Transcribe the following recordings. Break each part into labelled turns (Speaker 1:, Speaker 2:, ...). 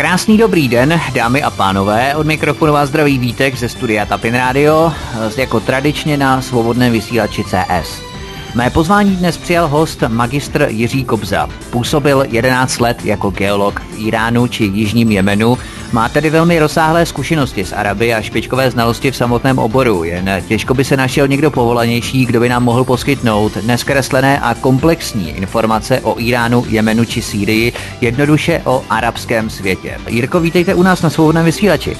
Speaker 1: Krásný dobrý den, dámy a pánové. Od mikrofonu vás zdraví Vítek ze studia Tapin Radio, jako tradičně na svobodném vysílači CS. Mé pozvání dnes přijal host magistr Jiří Kobza. Působil 11 let jako geolog v Iránu či Jižním Jemenu. Má tedy velmi rozsáhlé zkušenosti z Araby a špičkové znalosti v samotném oboru. Jen těžko by se našel někdo povolanější, kdo by nám mohl poskytnout neskreslené a komplexní informace o Iránu, Jemenu či Sýrii, jednoduše o arabském světě. Jirko, vítejte u nás na svobodném vysílači.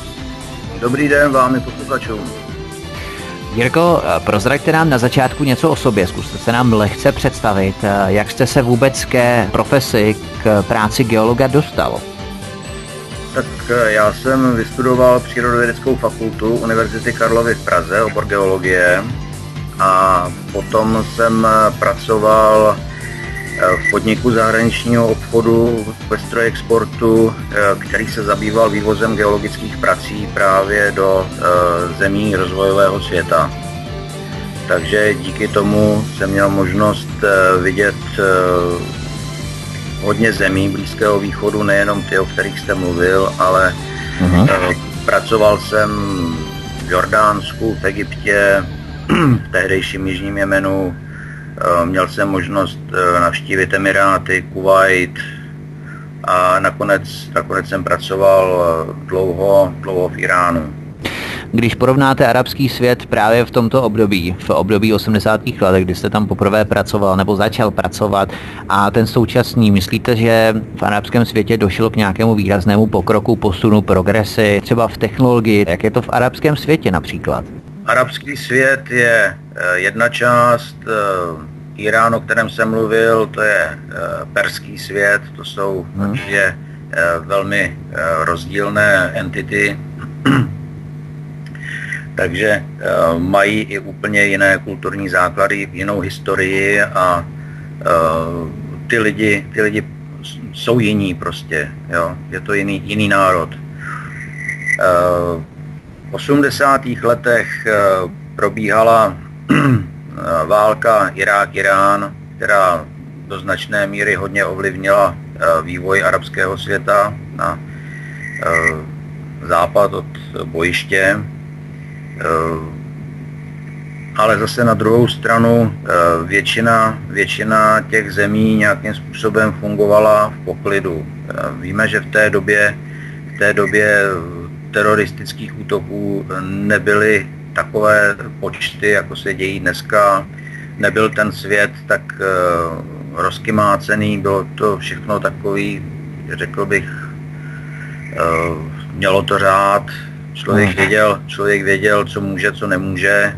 Speaker 2: Dobrý den vám i posluchačům.
Speaker 1: Jirko, prozraďte nám na začátku něco o sobě, zkuste se nám lehce představit, jak jste se vůbec ke profesi, k práci geologa dostal.
Speaker 2: Tak eh, já jsem vystudoval Přírodovědeckou fakultu Univerzity Karlovy v Praze, obor geologie, a potom jsem eh, pracoval eh, v podniku zahraničního obchodu ve exportu, který se zabýval vývozem geologických prací právě do zemí rozvojového světa. Takže díky tomu jsem měl možnost vidět hodně zemí Blízkého východu, nejenom ty, o kterých jste mluvil, ale uh-huh. pracoval jsem v Jordánsku, v Egyptě, v tehdejším Jižním Jemenu, eh, měl jsem možnost eh, navštívit Emiráty, Kuwait a nakonec, nakonec jsem pracoval dlouho, dlouho v Iránu.
Speaker 1: Když porovnáte arabský svět právě v tomto období, v období 80. let, kdy jste tam poprvé pracoval nebo začal pracovat a ten současný, myslíte, že v arabském světě došlo k nějakému výraznému pokroku, posunu, progresy, třeba v technologii? Jak je to v arabském světě například?
Speaker 2: Arabský svět je eh, jedna část, eh, Irán, o kterém jsem mluvil, to je eh, perský svět, to jsou hmm. je velmi rozdílné entity. takže mají i úplně jiné kulturní základy, jinou historii a ty lidi, ty lidi jsou jiní prostě, jo? je to jiný, jiný národ. V 80. letech probíhala válka Irák-Irán, která do značné míry hodně ovlivnila uh, vývoj arabského světa na uh, západ od bojiště Eh, ale zase na druhou stranu eh, většina, většina těch zemí nějakým způsobem fungovala v poklidu. Eh, víme, že v té době, v té době teroristických útoků nebyly takové počty, jako se dějí dneska. Nebyl ten svět tak rozkymácený, bylo to všechno takový, řekl bych, mělo to řád, Člověk hmm. věděl, člověk věděl, co může, co nemůže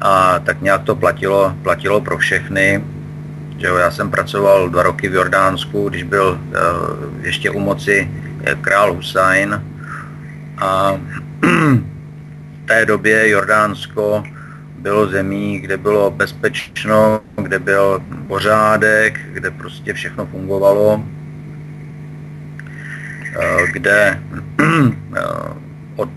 Speaker 2: a tak nějak to platilo, platilo pro všechny. Že jo, já jsem pracoval dva roky v Jordánsku, když byl uh, ještě u moci král Husajn a té době Jordánsko bylo zemí, kde bylo bezpečno, kde byl pořádek, kde prostě všechno fungovalo, uh, kde od,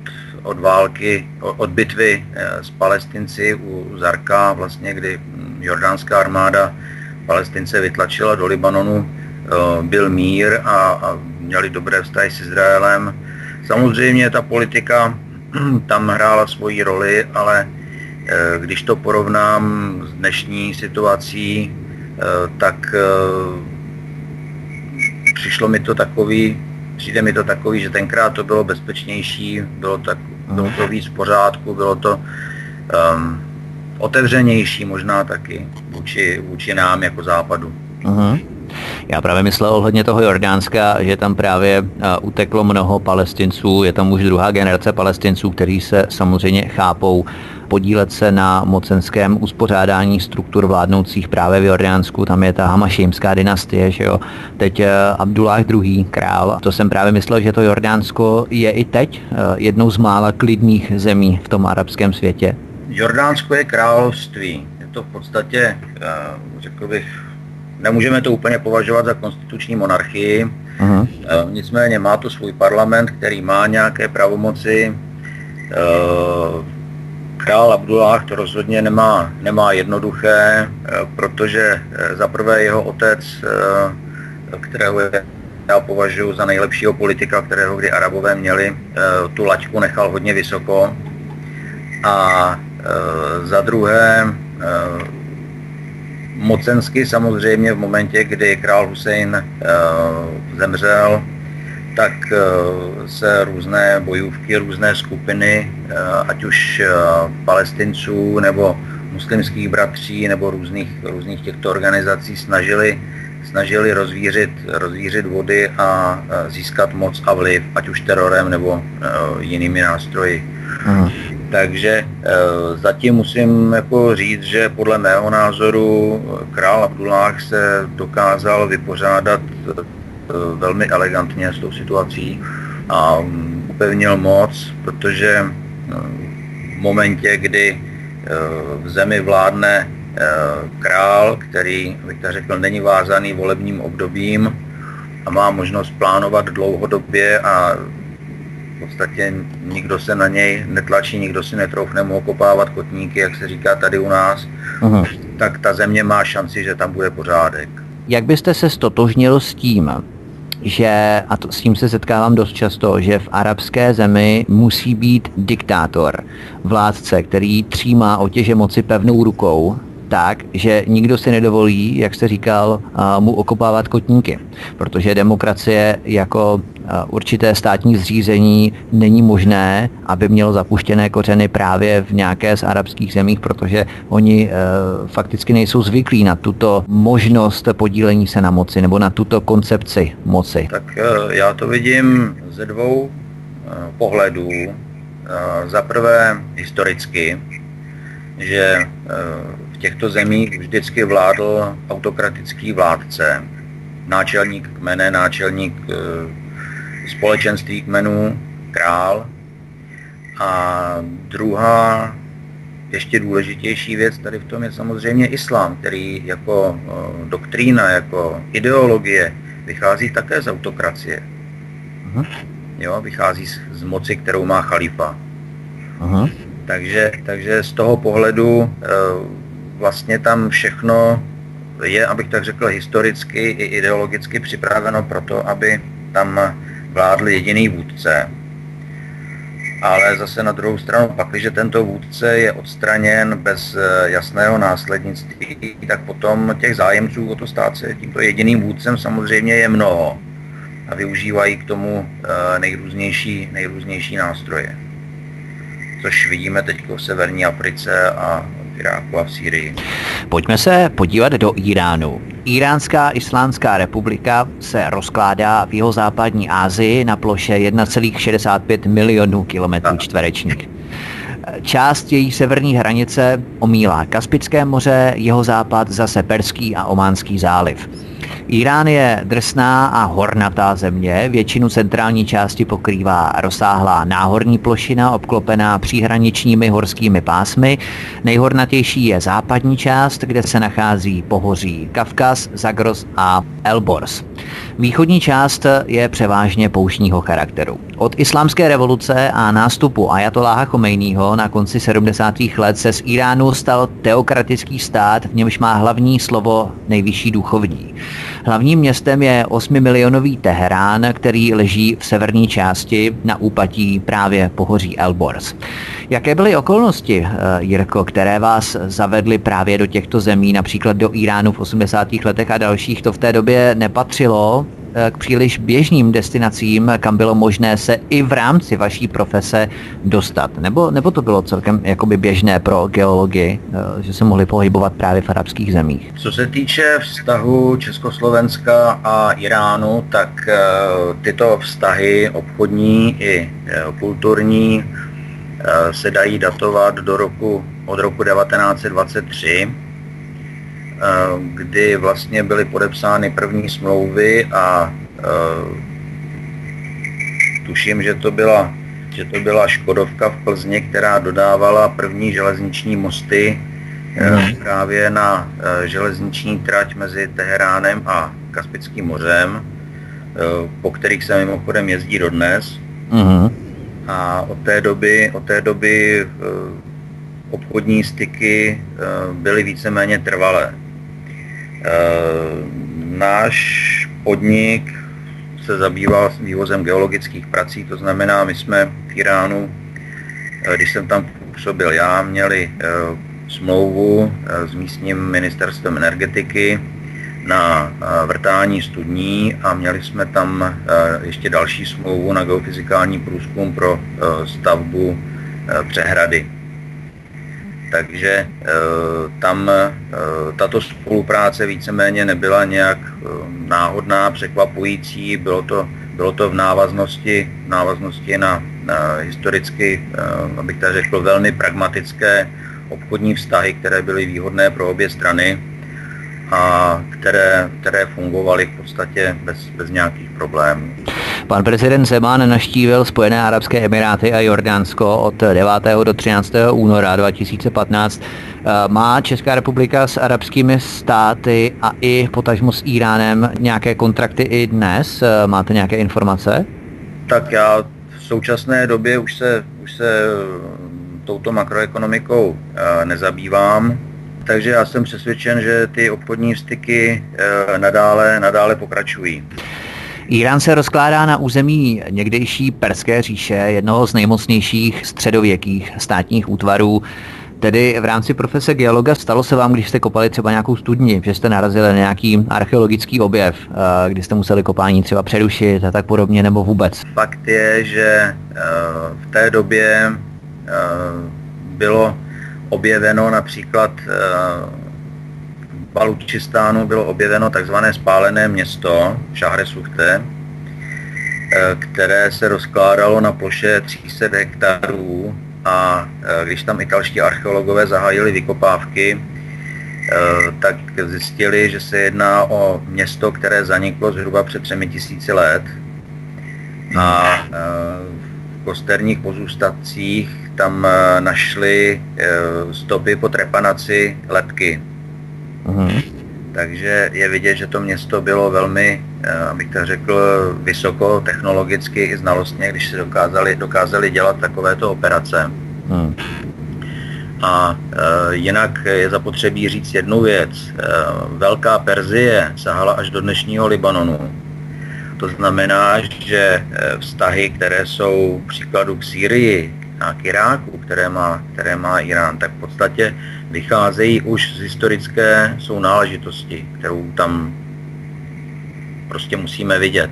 Speaker 2: od války, od bitvy eh, s palestinci u Zarka, vlastně, kdy jordánská armáda palestince vytlačila do Libanonu, eh, byl mír a, a měli dobré vztahy s Izraelem. Samozřejmě ta politika tam hrála svoji roli, ale eh, když to porovnám s dnešní situací, tak přišlo mi to takový přijde mi to takový, že tenkrát to bylo bezpečnější, bylo, tak, bylo to víc v pořádku, bylo to um, otevřenější možná taky vůči, vůči nám jako západu. Uh-huh.
Speaker 1: Já právě myslel ohledně toho Jordánska, že tam právě uh, uteklo mnoho palestinců, je tam už druhá generace palestinců, kteří se samozřejmě chápou podílet se na mocenském uspořádání struktur vládnoucích právě v Jordánsku, tam je ta hamašímská dynastie, že jo. Teď uh, Abdullah II. král, to jsem právě myslel, že to Jordánsko je i teď uh, jednou z mála klidných zemí v tom arabském světě.
Speaker 2: Jordánsko je království. Je to v podstatě, řekl bych, Nemůžeme to úplně považovat za konstituční monarchii, uh-huh. nicméně má to svůj parlament, který má nějaké pravomoci. Eh, král Abdullah to rozhodně nemá, nemá jednoduché, eh, protože za prvé jeho otec, kterého je já považuji za nejlepšího politika, kterého kdy Arabové měli. Tu laťku nechal hodně vysoko. A za druhé, mocensky samozřejmě v momentě, kdy král Hussein zemřel, tak se různé bojůvky, různé skupiny, ať už palestinců nebo muslimských bratří nebo různých, různých těchto organizací snažili, snažili rozvířit, rozvířit vody a získat moc a vliv, ať už terorem nebo jinými nástroji. Aha. Takže zatím musím jako říct, že podle mého názoru král Abdullah se dokázal vypořádat velmi elegantně s tou situací a upevnil moc, protože v momentě, kdy v zemi vládne eh, král, který, bych tak řekl, není vázaný volebním obdobím a má možnost plánovat dlouhodobě a podstatě nikdo se na něj netlačí, nikdo si netroufne mu okopávat kotníky, jak se říká tady u nás, Aha. tak ta země má šanci, že tam bude pořádek.
Speaker 1: Jak byste se stotožnil s tím, že, a to, s tím se setkávám dost často, že v arabské zemi musí být diktátor, vládce, který třímá otěže moci pevnou rukou tak, že nikdo si nedovolí, jak jste říkal, mu okopávat kotníky. Protože demokracie jako určité státní zřízení není možné, aby mělo zapuštěné kořeny právě v nějaké z arabských zemích, protože oni e, fakticky nejsou zvyklí na tuto možnost podílení se na moci nebo na tuto koncepci moci.
Speaker 2: Tak e, já to vidím ze dvou e, pohledů. Za prvé historicky, že těchto zemích vždycky vládl autokratický vládce, náčelník kmene, náčelník e, společenství kmenů, král. A druhá, ještě důležitější věc tady v tom je samozřejmě islám, který jako e, doktrína, jako ideologie vychází také z autokracie. Aha. Jo, vychází z, z moci, kterou má chalifa. Aha. Takže, takže z toho pohledu e, vlastně tam všechno je, abych tak řekl, historicky i ideologicky připraveno pro to, aby tam vládl jediný vůdce. Ale zase na druhou stranu, pakliže tento vůdce je odstraněn bez eh, jasného následnictví, tak potom těch zájemců o to stát se tímto jediným vůdcem samozřejmě je mnoho a využívají k tomu eh, nejrůznější, nejrůznější nástroje. Což vidíme teď v severní Africe a Iráku a v Sýrii.
Speaker 1: Pojďme se podívat do Iránu. Iránská islámská republika se rozkládá v jeho západní Asii na ploše 1,65 milionů kilometrů čtverečních. Část její severní hranice omílá Kaspické moře, jeho západ zase Perský a Ománský záliv. Irán je drsná a hornatá země, většinu centrální části pokrývá rozsáhlá náhorní plošina obklopená příhraničními horskými pásmy. Nejhornatější je západní část, kde se nachází pohoří Kavkaz, Zagros a Elbors. Východní část je převážně pouštního charakteru. Od islámské revoluce a nástupu Ajatoláha Chomejního na konci 70. let se z Iránu stal teokratický stát, v němž má hlavní slovo nejvyšší duchovní. Hlavním městem je 8 milionový Teherán, který leží v severní části na úpatí právě pohoří Elbors. Jaké byly okolnosti, eh, Jirko, které vás zavedly právě do těchto zemí, například do Iránu v 80. letech a dalších? To v té době nepatřilo k příliš běžným destinacím, kam bylo možné se i v rámci vaší profese dostat? Nebo, nebo to bylo celkem jakoby běžné pro geologii, eh, že se mohli pohybovat právě v arabských zemích?
Speaker 2: Co se týče vztahu Československa a Iránu, tak eh, tyto vztahy obchodní i kulturní se dají datovat do roku, od roku 1923 Eh, kdy vlastně byly podepsány první smlouvy a eh, tuším, že to byla, že to byla Škodovka v Plzni, která dodávala první železniční mosty mm. právě na železniční trať mezi Teheránem a Kaspickým mořem, po kterých se mimochodem jezdí dodnes. Mm. A od té doby, od té doby obchodní styky byly víceméně trvalé. Eh, náš podnik se zabýval vývozem geologických prací, to znamená, my jsme v Iránu, když jsem tam působil já, měli smlouvu s místním ministerstvem energetiky na vrtání studní a měli jsme tam ještě další smlouvu na geofyzikální průzkum pro stavbu přehrady takže eh, tam eh, tato spolupráce víceméně nebyla nějak eh, náhodná, překvapující, bylo to, bylo to v návaznosti, v návaznosti na, na historicky, abych tak řekl, velmi pragmatické obchodní vztahy, které byly výhodné pro obě strany a které, které fungovaly v podstatě bez, bez nějakých problémů.
Speaker 1: Pan prezident Zeman naštívil Spojené arabské emiráty a Jordánsko od 9. do 13. února 2015. Eh, má Česká republika s arabskými státy a i potažmo s Iránem nějaké kontrakty i dnes? Eh, máte nějaké informace?
Speaker 2: Tak já v současné době už se, už se touto makroekonomikou eh, nezabývám. Takže já jsem přesvědčen, že ty obchodní styky eh, nadále, nadále pokračují.
Speaker 1: Irán se rozkládá na území někdejší Perské říše, jednoho z nejmocnějších středověkých státních útvarů. Tedy v rámci profese geologa stalo se vám, když jste kopali třeba nějakou studni, že jste narazili na nějaký archeologický objev, eh, kdy jste museli kopání třeba přerušit a tak podobně, nebo vůbec?
Speaker 2: Fakt je, že eh, v té době bylo objeveno například eh, Balučistánu bylo objeveno takzvané spálené město Šahre Suchte, eh, které se rozkládalo na ploše 300 hektarů a eh, když tam italští archeologové zahájili vykopávky, tak zjistili, že se jedná o město, které zaniklo zhruba před třemi tisíci let a v kosterních pozůstatcích tam eh, našli eh, stopy po trepanaci letky. Uh-huh. Takže je vidět, že to město bylo velmi, eh, abych tak řekl, vysoko technologicky i znalostně, když se dokázali, dokázali dělat takovéto operace. Uh-huh. A e, jinak je zapotřebí říct jednu věc. E, Velká Perzie sahala až do dnešního Libanonu. To znamená, že vztahy, které jsou příkladu k Sýrii, a k Iráku, které má, které má Irán, tak v podstatě vycházejí už z historické jsou náležitosti, kterou tam prostě musíme vidět.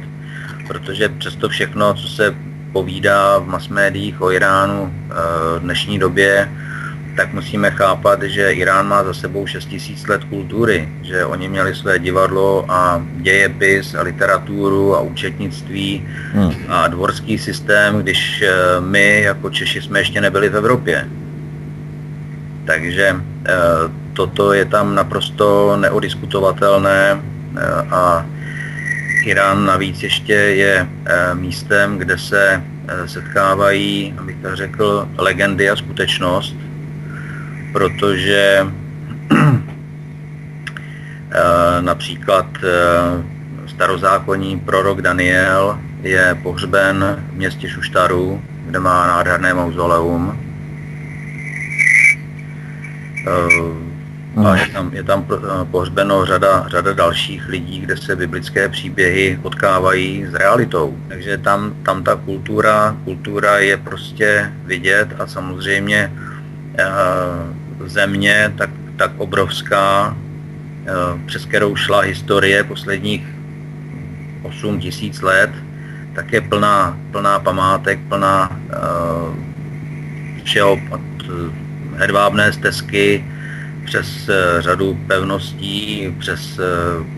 Speaker 2: Protože přesto všechno, co se povídá v mass médiích o Iránu eh, v dnešní době, tak musíme chápat, že Irán má za sebou 6 tisíc let kultury, že oni měli své divadlo a dějepis a literaturu a účetnictví hmm. a dvorský systém, když eh, my jako Češi jsme ještě nebyli v Evropě. Takže eh, toto je tam naprosto neodiskutovatelné eh, a Irán navíc ještě je místem, kde se setkávají, abych tak řekl, legendy a skutečnost protože eh, například eh, starozákonní prorok Daniel je pohřben v městě Šuštaru, kde má nádherné mauzoleum. Eh, a je tam, je tam pohřbeno řada, řada dalších lidí, kde se biblické příběhy potkávají s realitou. Takže tam, tam ta kultura, kultura je prostě vidět a samozřejmě země tak, tak obrovská, eh, přes kterou šla historie posledních 8 tisíc let, tak je plná, plná památek, plná všeho hedvábné stezky přes uh, řadu pevností, přes uh,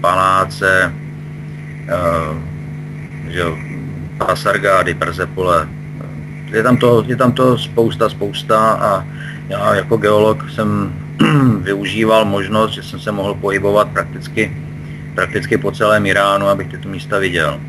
Speaker 2: paláce, uh, že, Pasargády, Persepole. Je tam, to, je tam to spousta, spousta a já jako geolog jsem využíval možnost, že jsem se mohl pohybovat prakticky, prakticky po celém Iránu, abych tyto místa viděl.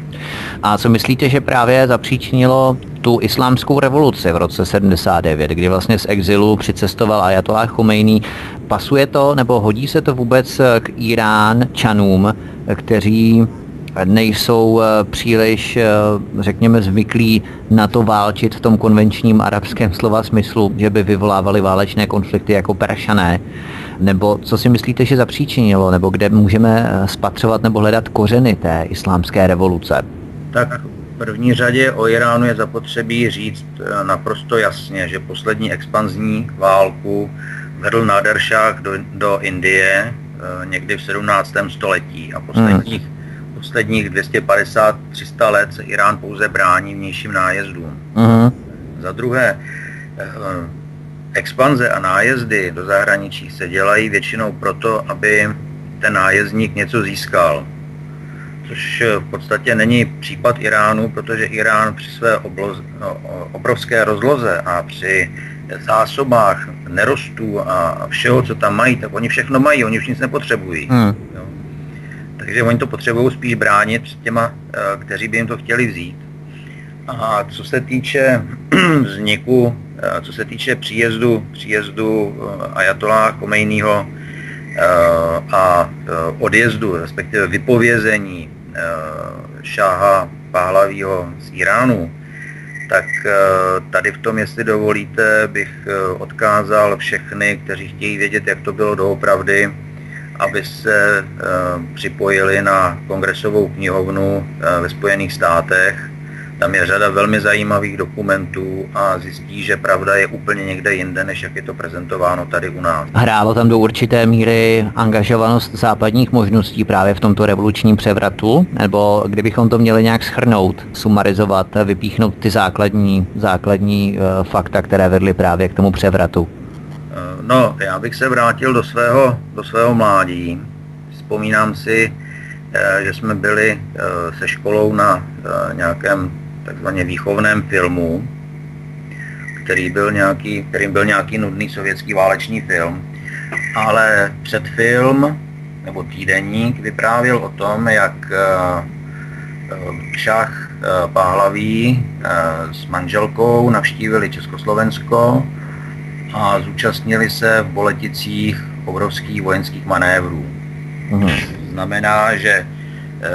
Speaker 1: A co myslíte, že právě zapříčinilo tu islámskou revoluci v roce 79, kdy vlastně z exilu přicestoval Ayatollah Khomeini. Pasuje to nebo hodí se to vůbec k Iránčanům, kteří nejsou eh, příliš, eh, řekněme, zvyklí na to válčit v tom konvenčním arabském slova smyslu, že by vyvolávali válečné konflikty jako peršané. Nebo co si myslíte, že zapříčinilo, nebo kde můžeme eh, spatřovat nebo hledat kořeny té islámské revoluce?
Speaker 2: Tak první řadě o Iránu je zapotřebí říct eh, naprosto jasně, že poslední expanzní válku vedl Nader Shah do, do Indie eh, někdy v 17. století a posledních, hmm. posledních 250-300 let se Irán pouze brání vnějším nájezdům. Hmm. Za druhé, eh, expanze a nájezdy do zahraničí se dělají většinou proto, aby ten nájezdník něco získal což eh, v podstatě není případ Iránu, protože Irán při své obloz, no, obrovské rozloze a při zásobách nerostů a všeho, co tam mají, tak oni všechno mají, oni už nic nepotřebují. Hmm. Jo. Takže oni to potřebují spíš bránit před těma, eh, kteří by jim to chtěli vzít. A co se týče vzniku, eh, co se týče příjezdu, příjezdu Ajatola Komejního a odjezdu, respektive vypovězení šáha Pahlavího z Iránu, tak eh, tady v tom, jestli dovolíte, bych eh, odkázal všechny, kteří chtějí vědět, jak to bylo doopravdy, aby se připojili na kongresovou knihovnu ve Spojených státech, tam je řada velmi zajímavých dokumentů a zjistí, že pravda je úplně někde jinde, než jak je to prezentováno tady u nás.
Speaker 1: Hrálo tam do určité míry angažovanost západních možností právě v tomto revolučním převratu? Nebo kdybychom to měli nějak schrnout, sumarizovat, vypíchnout ty základní, základní uh, fakta, které vedly právě k tomu převratu?
Speaker 2: Uh, no, já bych se vrátil do svého, do svého mládí. Vzpomínám si, uh, že jsme byli se školou na nějakém takzvaně výchovném filmu, který byl nějaký, kterým byl nějaký nudný sovětský válečný film. Ale před film, nebo týdeník, vyprávěl o tom, jak eh, eh, šach eh, Páhlaví s manželkou navštívili Československo a zúčastnili se v Boleticích obrovských vojenských manévrů. Mhm. Znamená, že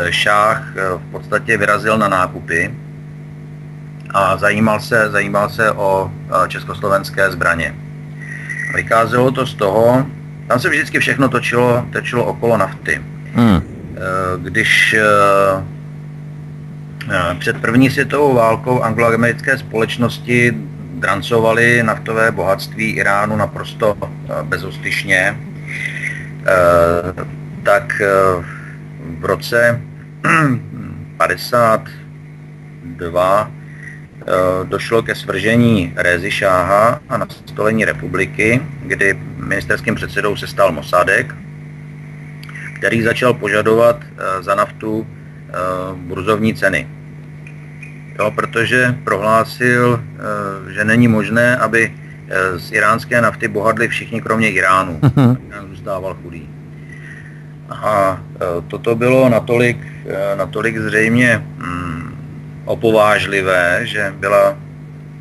Speaker 2: šách v podstatě vyrazil na nákupy a zajímal se, zajímal se o československé zbraně. Vycházelo to z toho, tam se vždycky všechno točilo, točilo okolo nafty. Hmm. E, když e, e, před první světovou válkou angloamerické společnosti drancovali naftové bohatství Iránu naprosto bezostyšně, tak v roce 52 Eh, došlo ke svržení Rézy Šáha a nastolení republiky, kdy ministerským předsedou se stal Mosadek, který začal požadovat eh, za naftu eh, burzovní ceny. Jo, protože prohlásil, že není možné, aby z iránské nafty bohatli všichni kromě Iránu. Mhm. Irán zůstával chudý. A toto bylo natolik, natolik zřejmě hmm, opovážlivé, že byla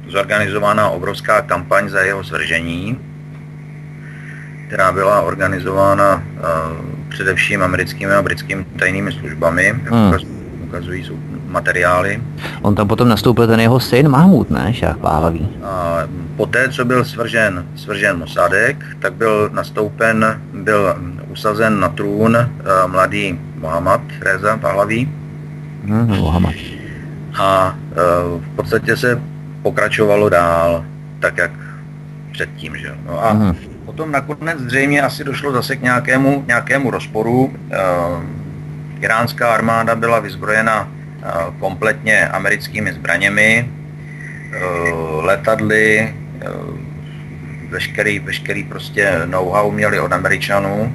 Speaker 2: zorganizována obrovská kampaň za jeho svržení, která byla organizována uh, především americkými a britskými tajnými službami, hmm. ukazují jsou materiály.
Speaker 1: On tam potom nastoupil ten jeho syn Mahmud, ne? Šach Pálavý. A
Speaker 2: poté, co byl svržen, svržen Mosadek, tak byl nastoupen, byl usazen na trůn uh, mladý Mohamed Reza Pahlaví.
Speaker 1: Hmm, Mohamed
Speaker 2: a e, v podstatě se pokračovalo dál, tak jak předtím. Že? No a Aha. potom nakonec zřejmě asi došlo zase k nějakému, nějakému rozporu. E, iránská armáda byla vyzbrojena e, kompletně americkými zbraněmi, letadly, veškerý, veškerý prostě know-how měli od Američanů,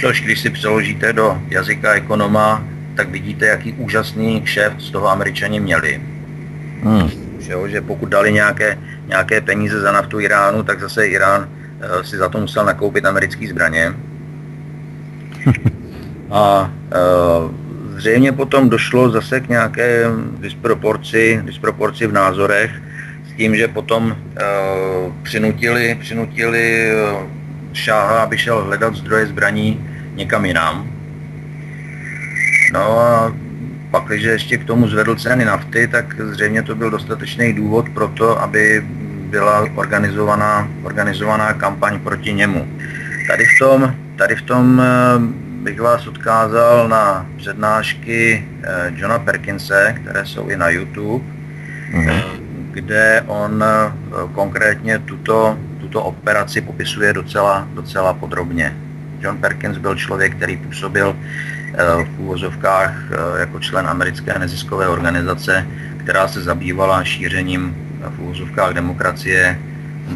Speaker 2: což když si přeložíte do jazyka ekonoma, tak vidíte, jaký úžasný šéf z toho američani měli. Hmm. Že, že pokud dali nějaké, nějaké peníze za naftu Iránu, tak zase Irán uh, si za to musel nakoupit americké zbraně. A uh, zřejmě potom došlo zase k nějaké disproporci, disproporci v názorech s tím, že potom uh, přinutili, přinutili uh, šáha, aby šel hledat zdroje zbraní někam jinam. No a pak, když ještě k tomu zvedl ceny nafty, tak zřejmě to byl dostatečný důvod pro to, aby byla organizovaná, organizovaná kampaň proti němu. Tady v tom, tady v tom eh, bych vás odkázal na přednášky Johna Perkinse, které jsou i na YouTube, mm-hmm. kde on konkrétně tuto, tuto operaci popisuje docela, docela podrobně. John Perkins byl člověk, který působil v úvozovkách jako člen americké neziskové organizace, která se zabývala šířením v úvozovkách demokracie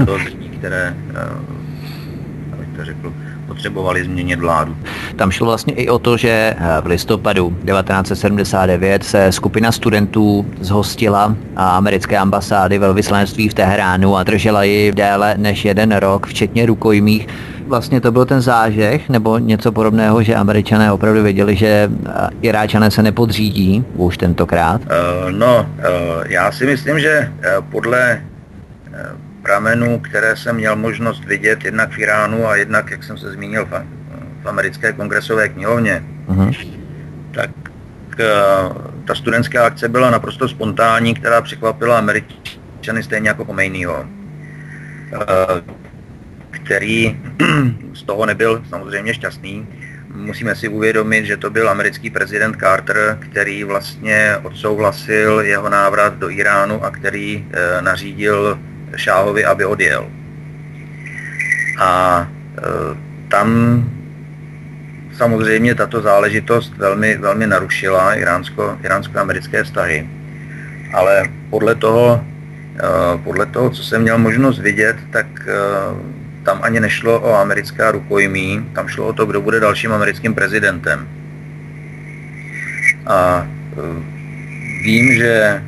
Speaker 2: do zemí, které, abych to řekl, potřebovali změnit vládu.
Speaker 1: Tam šlo vlastně i o to, že eh, v listopadu 1979 se skupina studentů zhostila americké ambasády velvyslanectví v Teheránu a držela ji déle než jeden rok, včetně rukojmích. Vlastně to byl ten zážeh nebo něco podobného, že američané opravdu věděli, že eh, Iráčané se nepodřídí už tentokrát? Uh,
Speaker 2: no, uh, já si myslím, že podle pramenů, které jsem měl možnost vidět jednak v Iránu a jednak, jak jsem se zmínil, v, v americké kongresové knihovně, uh-huh. tak uh, ta studentská akce byla naprosto spontánní, která překvapila Američany stejně jako Komejnýho, uh, který z toho nebyl samozřejmě šťastný. Musíme si uvědomit, že to byl americký prezident Carter, který vlastně odsouhlasil jeho návrat do Iránu a který uh, nařídil Šáhovi, aby odjel. A e, tam samozřejmě tato záležitost velmi, velmi narušila iránsko, iránsko-americké vztahy. Ale podle toho, e, podle toho, co jsem měl možnost vidět, tak tam ani nešlo o americká rukojmí, tam šlo o to, kdo bude dalším americkým prezidentem. A e, Vím, že eh,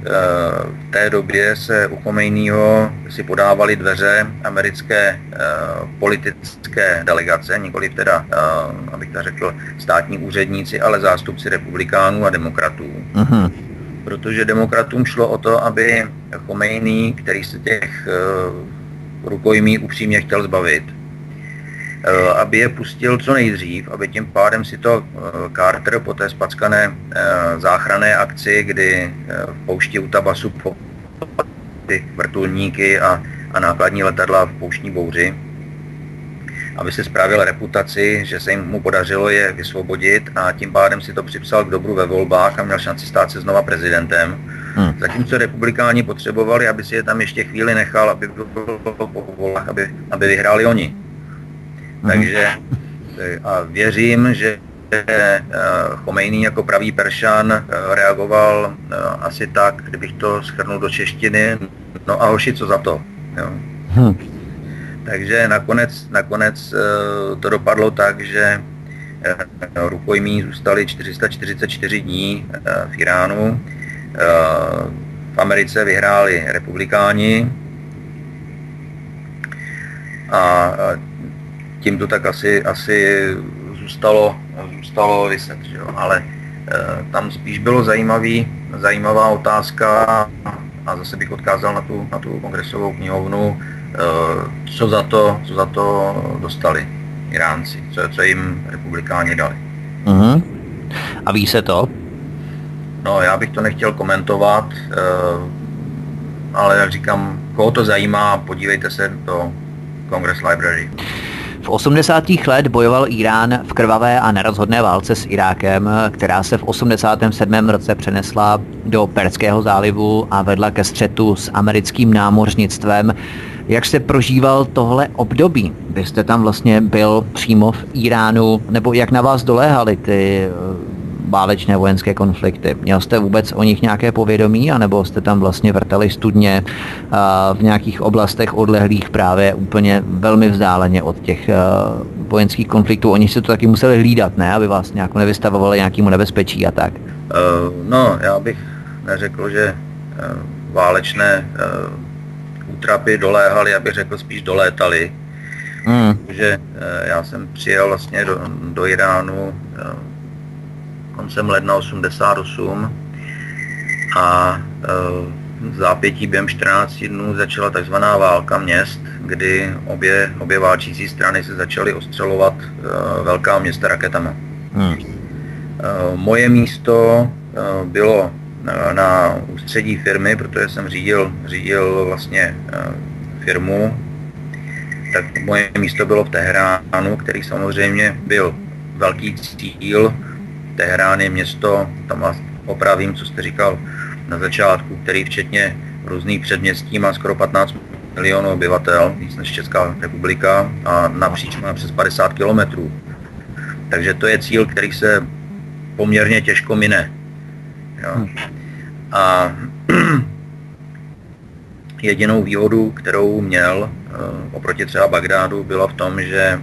Speaker 2: v té době se u Chomejního si podávali dveře americké eh, politické delegace, nikoli teda, abych to řekl, státní úředníci, ale zástupci republikánů a demokratů. Uh-huh. Protože demokratům šlo o to, aby Chomejný, který se těch rukojmí upřímně chtěl zbavit, Eh, aby je pustil co nejdřív, aby tím pádem si to eh, Carter po té spackané eh, záchranné akci, kdy v poušti u Tabasu ty vrtulníky a, a nákladní letadla v pouštní bouři, aby se spravil reputaci, že se jim mu podařilo je vysvobodit a tím pádem si to připsal k dobru ve volbách a měl šanci stát se znova prezidentem. Hmm. Zatímco republikáni potřebovali, aby si je tam ještě chvíli nechal, aby byl po aby, aby vyhráli oni. Mhm. Takže a věřím, že eh, Chomejný jako pravý Peršan eh, reagoval eh, asi tak, kdybych to schrnul do češtiny, no a hoši, co za to. Jo. Hmm. Takže nakonec, nakonec to dopadlo tak, že rukojmí zůstali 444 dní v Iránu. V Americe vyhráli republikáni a tím to tak asi, asi zůstalo, zůstalo vyset, že jo? ale e, tam spíš bylo zajímavý, zajímavá otázka a zase bych odkázal na tu, na tu kongresovou knihovnu, e, co, za to, co za to dostali Iránci, co, co jim republikáni dali. Uh-huh.
Speaker 1: A ví se to?
Speaker 2: No, já bych to nechtěl komentovat, e, ale jak říkám, koho to zajímá, podívejte se do Congress Library.
Speaker 1: V 80. let bojoval Irán v krvavé a nerozhodné válce s Irákem, která se v 87. roce přenesla do Perského zálivu a vedla ke střetu s americkým námořnictvem. Jak jste prožíval tohle období? Vy jste tam vlastně byl přímo v Iránu, nebo jak na vás doléhaly ty válečné vojenské konflikty. Měl jste vůbec o nich nějaké povědomí, anebo jste tam vlastně vrtali studně v nějakých oblastech odlehlých právě úplně velmi vzdáleně od těch vojenských konfliktů? Oni si to taky museli hlídat, ne? Aby vás nějak nevystavovali nějakému nebezpečí a tak.
Speaker 2: Uh, no, já bych neřekl, že uh, válečné uh, útrapy doléhaly, abych řekl spíš dolétaly. Hmm. Že já jsem přijel vlastně do, do Iránu koncem ledna 88 a e, v zápětí během 14 dnů začala takzvaná válka měst, kdy obě, obě válčící strany se začaly ostřelovat e, velká města raketama. Hmm. E, moje místo bylo na ústředí firmy, protože jsem řídil, řídil vlastně firmu, tak moje místo bylo v Teheránu, který samozřejmě byl velký cíl. Teherán je město, tam vás opravím, co jste říkal na začátku, který včetně různých předměstí má skoro 15 milionů obyvatel, víc než Česká republika a napříč má přes 50 kilometrů. Takže to je cíl, který se poměrně těžko mine. Jo. Hm. A jedinou výhodu, kterou měl eh, oproti třeba Bagdádu, bylo v tom, že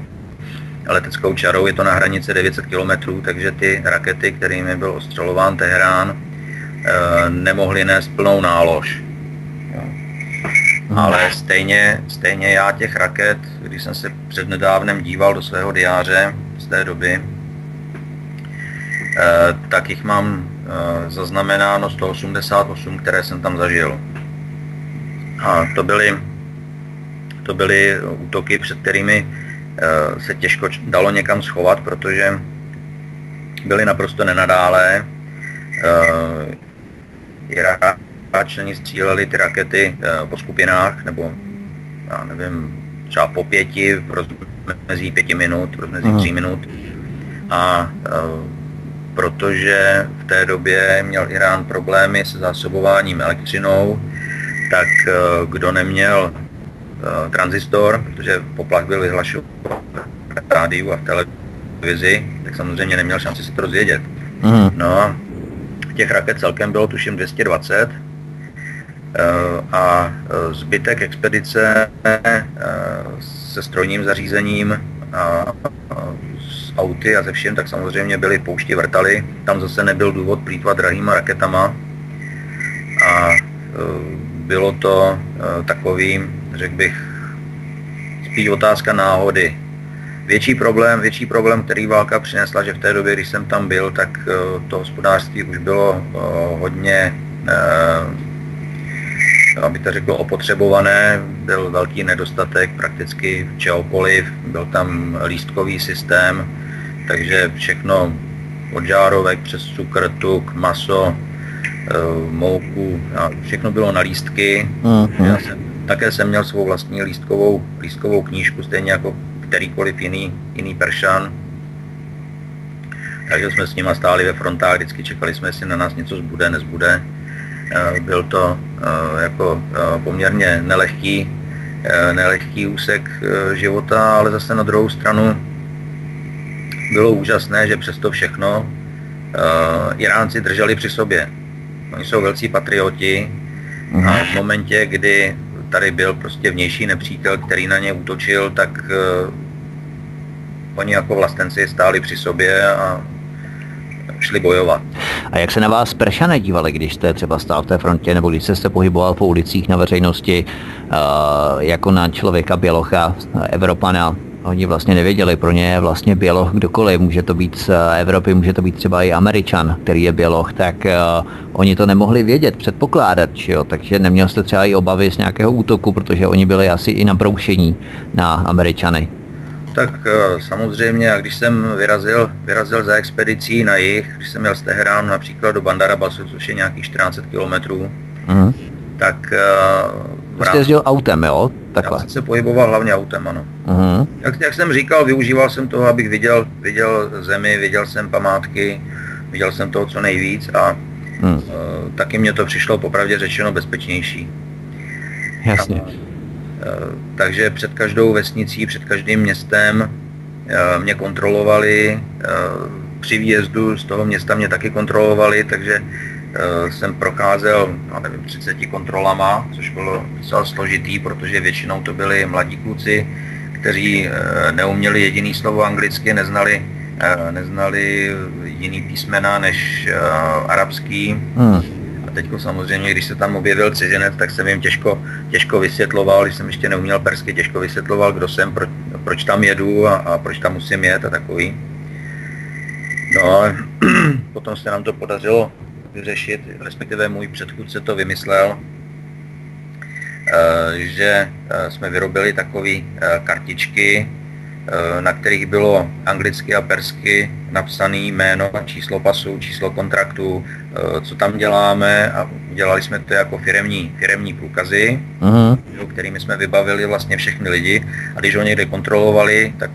Speaker 2: leteckou čarou je to na hranici 900 km, takže ty rakety, kterými byl ostřelován Teherán, eh, nemohly nést plnou nálož. Ale stejně, stejně já těch raket, když jsem se přednedávnem díval do svého diáře z té doby, eh, tak jich mám zaznamenáno 188, které jsem tam zažil. A to byly, to byly útoky, před kterými eh, se těžko dalo někam schovat, protože byly naprosto nenadálé. Eh, Iráčani stříleli ty rakety eh, po skupinách, nebo já nevím, třeba po pěti, mezi pěti minut, mezi tří minut. A protože v té době měl Irán problémy se zásobováním elektřinou, tak eh, kdo neměl uh, tranzistor, protože poplach byl vyhlašován v rádiu a v televizi, tak samozřejmě neměl šanci si to rozvědět. Mm. No a těch raket celkem bylo tuším 220 uh, eh, a zbytek expedice uh, se strojním zařízením a, s auty a ze všem, tak samozřejmě byly poušti vrtaly. Tam zase nebyl důvod plítvat drahýma raketama a bylo to eh, takový, řekl bych, spíš otázka náhody. Větší problém, větší problém, který válka přinesla, že v té době, když jsem tam byl, tak eh, to hospodářství už bylo eh, hodně, aby to řekl, opotřebované. Byl velký nedostatek prakticky čehokoliv, byl tam lístkový systém, takže všechno od žárovek přes cukr, tuk, maso, Eh, mouku všechno bylo na lístky. Uh-huh. Já jsem, také jsem měl svou vlastní lístkovou, lístkovou knížku, stejně jako kterýkoliv jiný, jiný peršan. Takže jsme s nima stáli ve frontách, vždycky čekali jsme, jestli na nás něco zbude, nezbude. Eh, byl to eh, jako poměrně nelehký, nelehký úsek života, ale zase na druhou stranu bylo úžasné, že přesto všechno Iránci drželi při sobě. Oni jsou velcí patrioti a v momentě, kdy tady byl prostě vnější nepřítel, který na ně útočil, tak uh, oni jako vlastenci stáli při sobě a šli bojovat.
Speaker 1: A jak se na vás Peršané dívali, když jste třeba stál v té frontě, nebo když jste se pohyboval po ulicích na veřejnosti, uh, jako na člověka Bělocha, Evropana, Oni vlastně nevěděli, pro ně je vlastně běloch kdokoliv, může to být z Evropy, může to být třeba i Američan, který je běloch, tak uh, oni to nemohli vědět, předpokládat, jo? takže neměl jste třeba i obavy z nějakého útoku, protože oni byli asi i na broušení na Američany.
Speaker 2: Tak uh, samozřejmě, a když jsem vyrazil, vyrazil za expedicí na jih, když jsem měl z Teheránu například do Bandarabasu, což je nějakých 14 kilometrů, uh-huh. tak uh,
Speaker 1: prostě jezdil autem, jo?
Speaker 2: Takhle. Já jsem se pohyboval hlavně autem, ano. Uh-huh. Jak, jak jsem říkal, využíval jsem toho, abych viděl, viděl zemi, viděl jsem památky, viděl jsem toho co nejvíc a uh, taky mě to přišlo popravdě řečeno bezpečnější.
Speaker 1: Jasně. A, uh,
Speaker 2: takže před každou vesnicí, před každým městem uh, mě kontrolovali, uh, při výjezdu z toho města mě taky kontrolovali, takže jsem procházel, já nevím, 30 kontrolama, což bylo docela složitý, protože většinou to byli mladí kluci, kteří eh, neuměli jediný slovo anglicky, neznali, eh, neznali jiný písmena než arabský. Hmm. A teď samozřejmě, když se tam objevil cizinec, tak jsem jim těžko, těžko vysvětloval, když jsem ještě neuměl persky, těžko vysvětloval, kdo jsem, proč, proč tam jedu a, a proč tam musím jet a takový. No, potom se nám to podařilo vyřešit, respektive můj předchůdce to vymyslel, eh, že eh, jsme vyrobili takové eh, kartičky, na kterých bylo anglicky a persky napsané jméno, číslo pasu, číslo kontraktu, co tam děláme a dělali jsme to jako firemní, firemní průkazy, uh-huh. kterými jsme vybavili vlastně všechny lidi a když ho někde kontrolovali, tak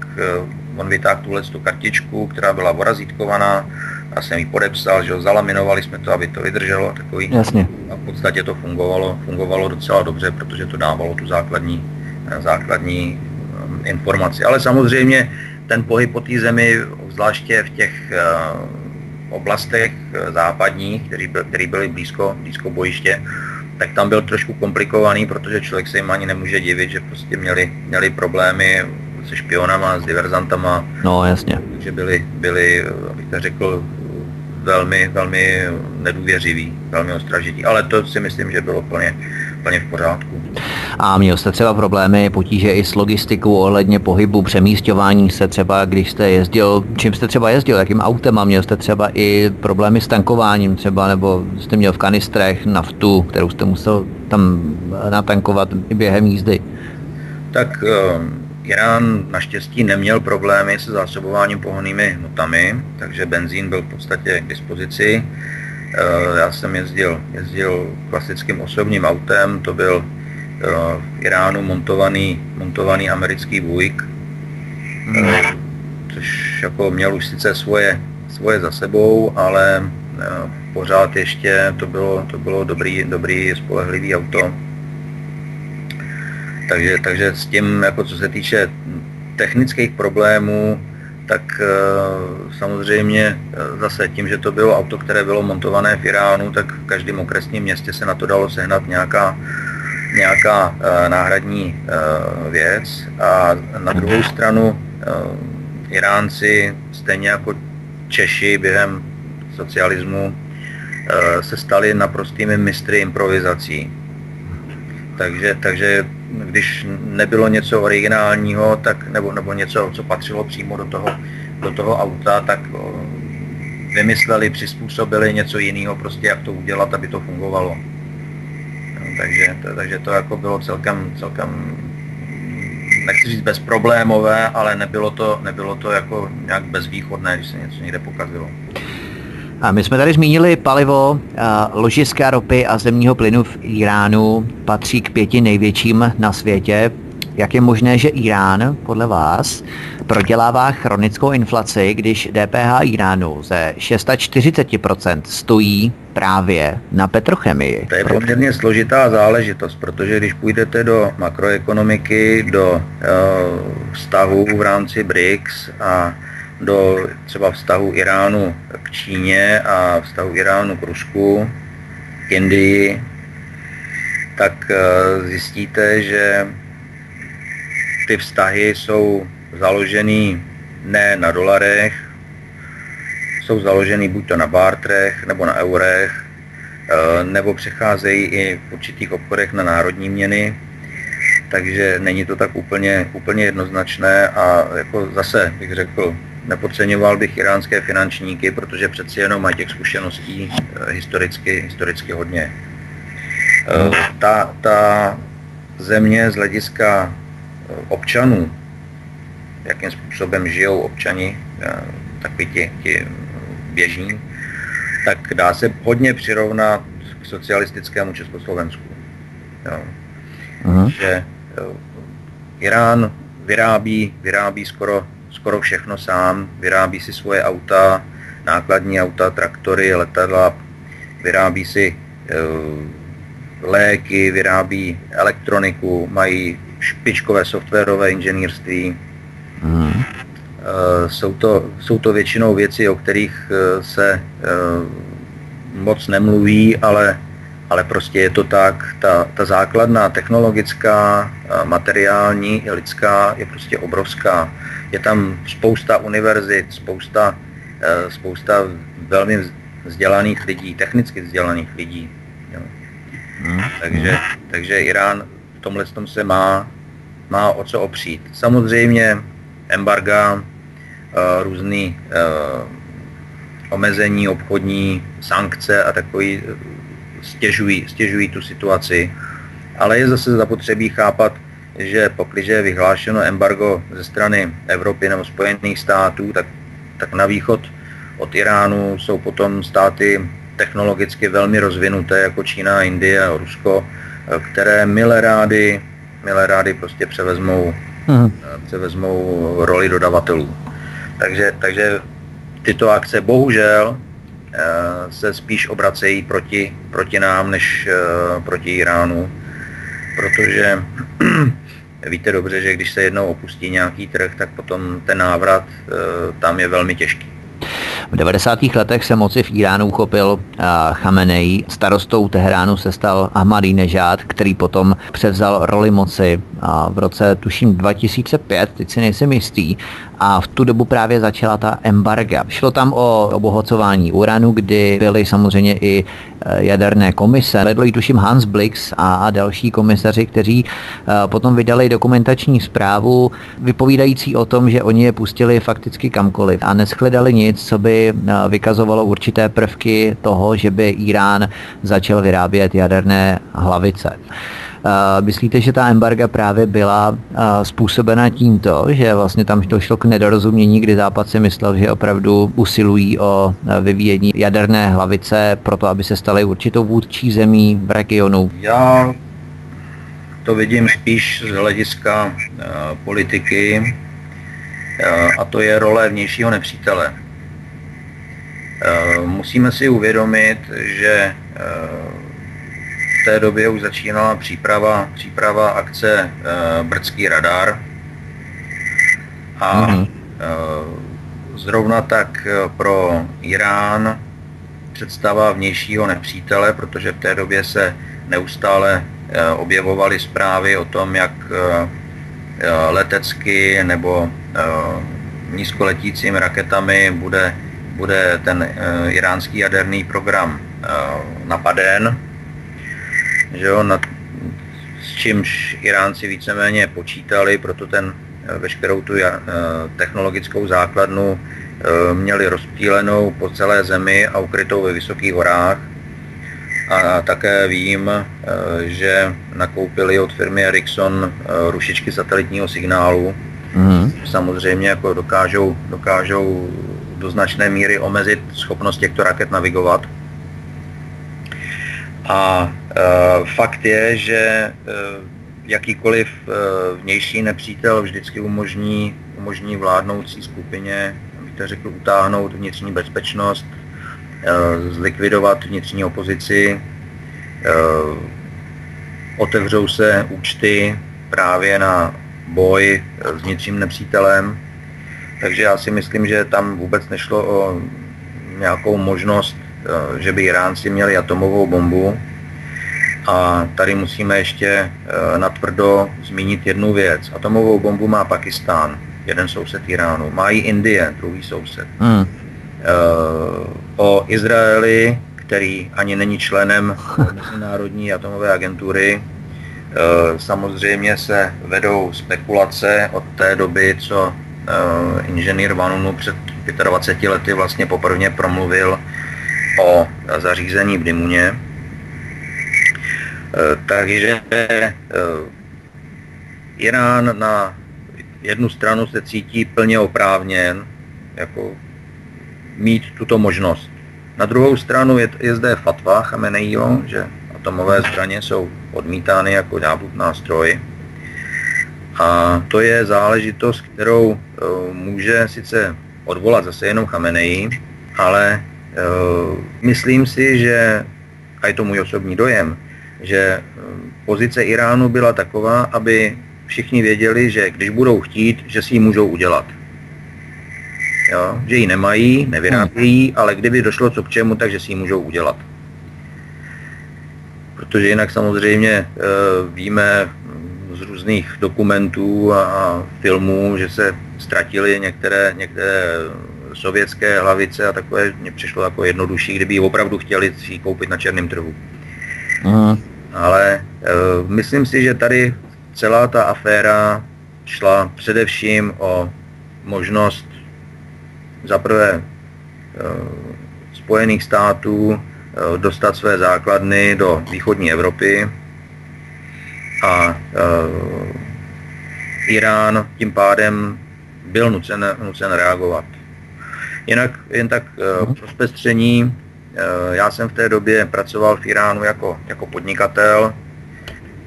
Speaker 2: on vytáhl tuhle tu kartičku, která byla vorazítkovaná, já jsem ji podepsal, že ho zalaminovali jsme to, aby to vydrželo takový.
Speaker 1: Jasně.
Speaker 2: A v podstatě to fungovalo, fungovalo docela dobře, protože to dávalo tu základní, základní um, informaci. Ale samozřejmě ten pohyb po té zemi, zvláště v těch uh, oblastech západních, který byly blízko, blízko bojiště, tak tam byl trošku komplikovaný, protože člověk se jim ani nemůže divit, že prostě měli, měli problémy se špionama, s diverzantama.
Speaker 1: No, jasně.
Speaker 2: Takže byli, byli, abych to řekl, velmi, velmi nedůvěřivý, velmi ostražitý, ale to si myslím, že bylo plně, plně v pořádku.
Speaker 1: A měl jste třeba problémy, potíže i s logistikou ohledně pohybu, přemístování se třeba, když jste jezdil, čím jste třeba jezdil, jakým autem a měl jste třeba i problémy s tankováním třeba, nebo jste měl v kanistrech naftu, kterou jste musel tam natankovat během jízdy?
Speaker 2: Tak um Irán naštěstí neměl problémy se zásobováním pohonnými hmotami, takže benzín byl v podstatě k dispozici. Eh, já jsem jezdil, jezdil klasickým osobním autem, to byl eh, v Iránu montovaný, montovaný americký Buick, eh, což jako měl už sice svoje, svoje za sebou, ale pořád ještě to bylo, to bylo dobrý, dobrý spolehlivý auto takže, takže s tím, jako co se týče technických problémů, tak e, samozřejmě e, zase tím, že to bylo auto, které bylo montované v Iránu, tak v každém okresním městě se na to dalo sehnat nějaká, nějaká e, náhradní věc. A na druhou stranu Iránci, stejně jako Češi během socialismu, se stali naprostými mistry improvizací. Takže, takže když nebylo něco originálního, tak, nebo, nebo něco, co patřilo přímo do toho, do toho auta, tak vymysleli, přizpůsobili něco jiného, prostě jak to udělat, aby to fungovalo. No, takže, to, takže to jako bylo celkem, celkem nechci říct bezproblémové, ale nebylo to, nebylo to jako nějak bezvýchodné, když se něco někde pokazilo.
Speaker 1: A my jsme tady zmínili palivo, ložiska ropy a zemního plynu v Iránu patří k pěti největším na světě. Jak je možné, že Irán, podle vás, prodělává chronickou inflaci, když DPH Iránu ze 640% stojí právě na petrochemii?
Speaker 2: To je poměrně složitá záležitost, protože když půjdete do makroekonomiky, do uh, vztahů v rámci BRICS a do třeba vztahu Iránu k Číně a vztahu Iránu k Rusku, k Indii, tak eh, zjistíte, že ty vztahy jsou založeny ne na dolarech, jsou založeny buď to na bartrech nebo na eurech, eh, nebo přecházejí i v určitých obchodech na národní měny, takže není to tak úplně, úplně jednoznačné a jako zase bych řekl, nepodceňoval bych iránské finančníky, protože přeci jenom mají těch zkušeností eh, historicky, historicky hodně. Eh, ta, ta země z hlediska eh, občanů, jakým způsobem žijou občani, takový ti, ti běžní, tak dá se hodně přirovnat k socialistickému Československu. Jo. Že Irán vyrábí, vyrábí skoro skoro všechno sám, vyrábí si svoje auta, nákladní auta, traktory, letadla, vyrábí si e, léky, vyrábí elektroniku, mají špičkové softwarové inženýrství. Mm. E, jsou, to, jsou to většinou věci, o kterých e, se e, moc nemluví, ale ale prostě je to tak, ta, ta základná technologická, materiální i lidská je prostě obrovská. Je tam spousta univerzit, spousta, e, spousta velmi vzdělaných lidí, technicky vzdělaných lidí. Jo. Hmm. Takže, takže Irán v tomhle tom se má, má o co opřít. Samozřejmě embarga, e, různý e, omezení obchodní, sankce a takový stěžují, stěžují tu situaci. Ale je zase zapotřebí chápat, že pokud je vyhlášeno embargo ze strany Evropy nebo Spojených států, tak, tak na východ od Iránu jsou potom státy technologicky velmi rozvinuté, jako Čína, Indie a Rusko, které milé rády, milé rády prostě převezmou, hmm. převezmou roli dodavatelů. Takže, takže tyto akce bohužel se spíš obracejí proti, proti nám, než proti Iránu, protože víte dobře, že když se jednou opustí nějaký trh, tak potom ten návrat tam je velmi těžký.
Speaker 1: V 90. letech se moci v Iránu uchopil Chamenei. Starostou Teheránu se stal Ahmadinejad, který potom převzal roli moci v roce tuším 2005, teď si nejsem jistý, a v tu dobu právě začala ta embarga. Šlo tam o obohacování uranu, kdy byly samozřejmě i jaderné komise. Vedl ji tuším Hans Blix a další komisaři, kteří e, potom vydali dokumentační zprávu vypovídající o tom, že oni je pustili fakticky kamkoliv a neschledali nic, co by e, vykazovalo určité prvky toho, že by Irán začal vyrábět jaderné hlavice. Myslíte, že ta embarga právě byla způsobena tímto, že vlastně tam došlo k nedorozumění, kdy Západ si myslel, že opravdu usilují o vyvíjení jaderné hlavice proto, aby se staly určitou vůdčí zemí v regionu?
Speaker 2: Já to vidím spíš z hlediska politiky a to je role vnějšího nepřítele. Musíme si uvědomit, že v té době už začínala příprava, příprava akce e, Brdský radar. A mm-hmm. e, zrovna tak eh, pro Irán představa vnějšího nepřítele, protože v té době se neustále e, objevovaly zprávy o tom, jak e, letecky nebo e, nízkoletícími raketami bude, bude ten e, iránský jaderný program e, napaden že jo, nad, s čímž Iránci víceméně počítali, proto ten eh, veškerou tu eh, technologickou základnu eh, měli rozptýlenou po celé zemi a ukrytou ve vysokých horách. A také vím, že nakoupili od firmy Ericsson rušičky satelitního signálu. Mm. Samozřejmě jako dokážou, dokážou do značné míry omezit schopnost těchto raket navigovat. A Eh, fakt je, že eh, jakýkoliv eh, vnější nepřítel vždycky umožní, umožní vládnoucí skupině, abych to řekl, utáhnout vnitřní bezpečnost, zlikvidovat vnitřní opozici, otevřou se účty právě na boj s vnitřním nepřítelem. Takže já si myslím, že tam vůbec nešlo o nějakou možnost, že by Iránci měli atomovou bombu, a tady musíme ještě eh, natvrdo zmínit jednu věc. Atomovou bombu má Pakistán, jeden soused Iránu. Má ji Indie, druhý soused. Hmm. Eh, o Izraeli, který ani není členem Mezinárodní atomové agentury, eh, samozřejmě se vedou spekulace od té doby, co inženýr Vanunu před 25 lety vlastně poprvé promluvil o zařízení v Dimuně, Eh, takže eh, Irán na jednu stranu se cítí plně oprávněn jako mít tuto možnost. Na druhou stranu je, je zde fatva Chameneiho, že atomové zbraně jsou odmítány jako ďáblův nástroj. A to je záležitost, kterou uh, může sice odvolat zase jenom Chamenei, ale myslím si, že, a je to můj osobní dojem, že eh, pozice Iránu byla taková, aby všichni věděli, že když budou chtít, že si ji můžou udělat. Jo? Že ji nemají, nevyrábějí, hmm. ale kdyby došlo co k čemu, takže si ji můžou udělat. Protože jinak samozřejmě e, víme z různých dokumentů a, a filmů, že se ztratily některé, některé sovětské hlavice a takové mě přišlo jako jednodušší, kdyby ji opravdu chtěli si koupit na černém trhu. Aha. Ale e, myslím si, že tady celá ta aféra šla především o možnost zaprvé e, Spojených států e, dostat své základny do východní Evropy a e, Irán tím pádem byl nucen, nucen reagovat. Jinak jen tak e, pro zpestření Eh, já jsem v té době pracoval v Iránu jako, jako podnikatel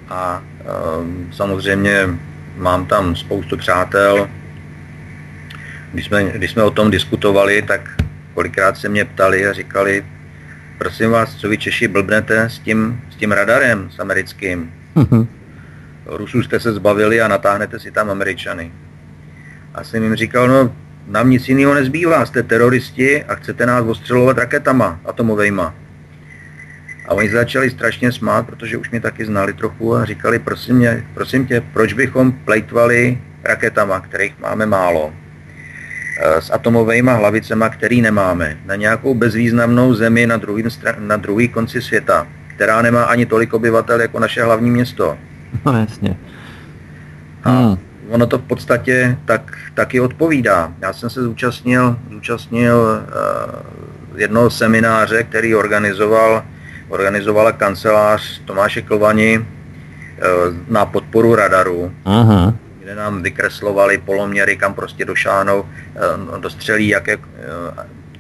Speaker 2: a ehm, samozřejmě mám tam spoustu přátel když jsme, když jsme o tom diskutovali, tak kolikrát se mě ptali a říkali, prosím vás, co vy Češi blbnete s tím, s tím radarem, s americkým. Mm-hmm. Rusů jste se zbavili a natáhnete si tam Američany. A jsem jim říkal, no nám nic jiného nezbývá, jste teroristi a chcete nás ostřelovat raketama atomovejma. A oni začali strašně smát, protože už mě taky znali trochu a říkali, prosím, mě, prosím tě, proč bychom plejtvali raketama, kterých máme málo, eh, s atomovými hlavicema, který nemáme, na nějakou bezvýznamnou zemi na druhý, na druhý konci světa, která nemá ani tolik obyvatel jako naše hlavní město.
Speaker 1: No jasně.
Speaker 2: Hmm. Ono to v podstatě tak, taky odpovídá. Já jsem se zúčastnil, zúčastnil uh, jednoho semináře, který organizoval, organizovala kancelář Tomáše Klvani uh, na podporu radaru. Aha kde nám vykreslovali poloměry, kam prostě došánou, uh, dostřelí jaké uh,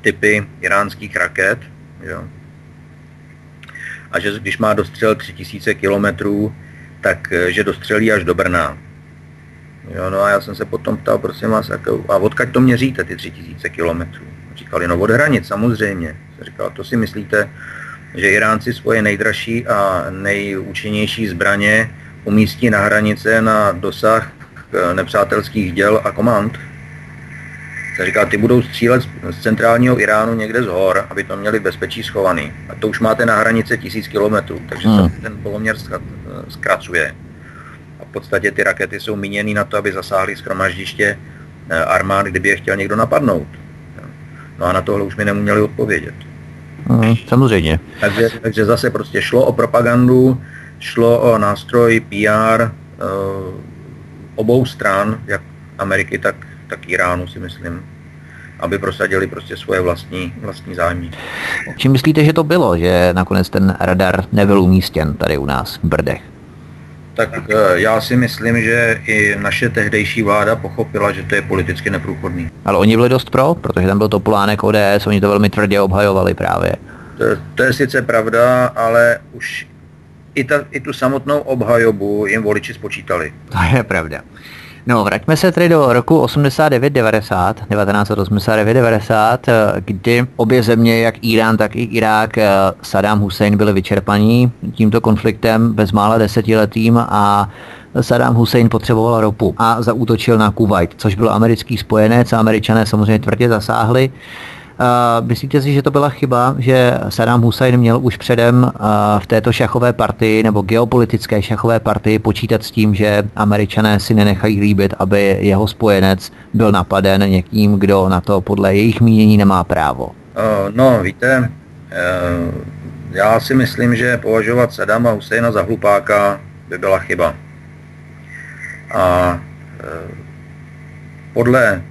Speaker 2: typy iránských raket. Jo. A že když má dostřel 3000 kilometrů, tak že dostřelí až do Brna. Jo, no a já jsem se potom ptal, prosím vás, jako, a odkaď to měříte, ty 3000 kilometrů? Říkali, no od hranic, samozřejmě. Jsem říkal, to si myslíte, že Iránci svoje nejdražší a nejúčinnější zbraně umístí na hranice na dosah eh, nepřátelských děl a komand? Říká, ty budou střílet z centrálního Iránu někde z hor, aby to měli bezpečí schovaný. A to už máte na hranice tisíc kilometrů, takže hmm. se ten poloměr zkracuje podstatě ty rakety jsou míněny na to, aby zasáhly schromaždiště eh, armád, kdyby je chtěl někdo napadnout. No a na tohle už mi neměli odpovědět.
Speaker 1: Mm, samozřejmě.
Speaker 2: Takže, takže zase prostě šlo o propagandu, šlo o nástroj PR uh, eh, obou stran, jak Ameriky, tak, tak Iránu si myslím aby prosadili prostě svoje vlastní, vlastní zájmy.
Speaker 1: Čím myslíte, že to bylo, že nakonec ten radar nebyl umístěn tady u nás v Brdech?
Speaker 2: Tak eh, já si myslím, že i naše tehdejší vláda pochopila, že to je politicky neprůchodný.
Speaker 1: Ale oni byli dost pro, protože tam byl Topolánek ODS, oni to velmi tvrdě obhajovali právě.
Speaker 2: To, to je sice pravda, ale už i, ta, i tu samotnou obhajobu jim voliči spočítali.
Speaker 1: To je pravda. No, vraťme se tedy do roku 89-90, 1989-90, kdy obě země, jak Irán, tak i Irák, eh, Saddam Hussein byli vyčerpaní tímto konfliktem bezmála desetiletým a Saddam Hussein potřeboval ropu a zaútočil na Kuwait, což byl americký spojenec a američané samozřejmě tvrdě zasáhli. Uh, myslíte si, že to byla chyba, že Saddam Hussein měl už předem uh, v této šachové partii nebo geopolitické šachové partii počítat s tím, že američané si nenechají líbit, aby jeho spojenec byl napaden někým, kdo na to podle jejich mínění nemá právo? Uh,
Speaker 2: no, víte, uh, já si myslím, že považovat Saddama Husseina za hlupáka by byla chyba. A uh, podle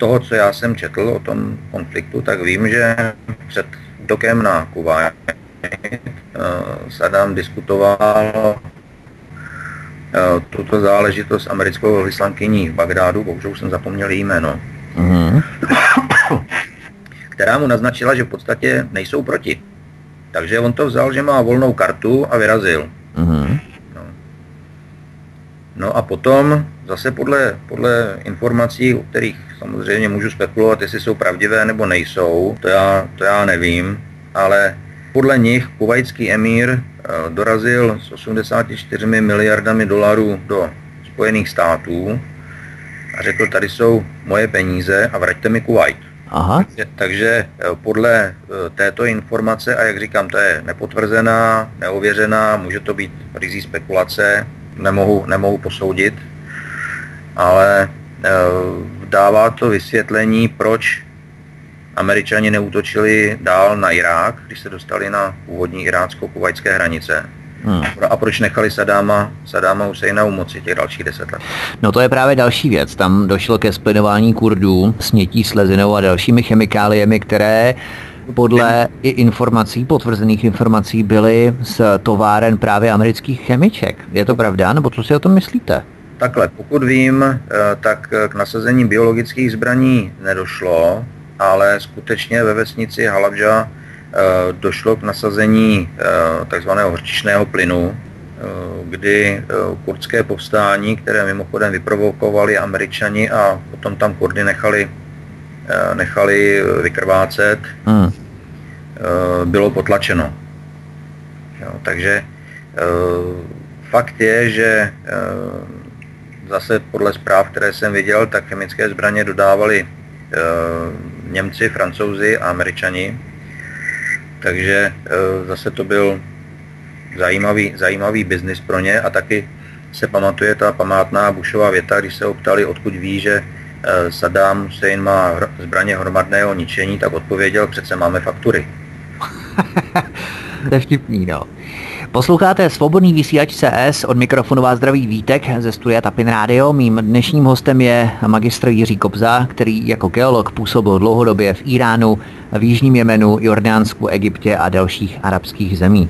Speaker 2: toho, co já jsem četl o tom konfliktu, tak vím, že před útokem na Kuwait eh, Saddam diskutoval eh, tuto záležitost s americkou vyslankyní v Bagdádu, bohužel jsem zapomněl její jméno, mm-hmm. která mu naznačila, že v podstatě nejsou proti. Takže on to vzal, že má volnou kartu a vyrazil. Mm-hmm. No. no a potom zase podle, podle informací, o kterých samozřejmě můžu spekulovat, jestli jsou pravdivé nebo nejsou, to já, to já nevím, ale podle nich kuvajský emír eh, dorazil s 84 miliardami dolarů do Spojených států a řekl, tady jsou moje peníze a vraťte mi Kuwait. Aha. Takže, takže eh, podle eh, této informace, a jak říkám, to je nepotvrzená, neověřená, může to být rizí spekulace, nemohu, nemohu posoudit, ale eh, dává to vysvětlení, proč američani neútočili dál na Irák, když se dostali na původní irácko-kuvajské hranice. Hmm. A proč nechali Sadáma, Sadáma Husejna u moci těch dalších deset let?
Speaker 1: No to je právě další věc. Tam došlo ke splinování Kurdů, snětí slezinou a dalšími chemikáliemi, které podle i informací, potvrzených informací, byly z továren právě amerických chemiček. Je to pravda, nebo co si o tom myslíte?
Speaker 2: Takhle, pokud vím, eh, tak k nasazení biologických zbraní nedošlo, ale skutečně ve vesnici Halabža eh, došlo k nasazení eh, takzvaného hrčišného plynu, kdy kurdské povstání, které mimochodem vyprovokovali američani a potom tam Kurdy nechali nechali vykrvácet, hmm. bylo potlačeno. Jo, takže fakt je, že zase podle zpráv, které jsem viděl, tak chemické zbraně dodávali Němci, Francouzi a Američani. Takže zase to byl zajímavý, zajímavý biznis pro ně a taky se pamatuje ta památná Bushová věta, když se ho ptali, odkud ví, že eh, Saddam Hussein má zbraně hromadného ničení, tak odpověděl, přece máme faktury.
Speaker 1: to je vtipný, no. Posloucháte svobodný vysílač CS, od mikrofonu vás zdraví Vítek ze studia Tapin Radio. Mým dnešním hostem je magistr Jiří Kobza, který jako geolog působil dlouhodobě v Iránu, v Jižním Jemenu, Jordánsku, Egyptě a dalších arabských zemí.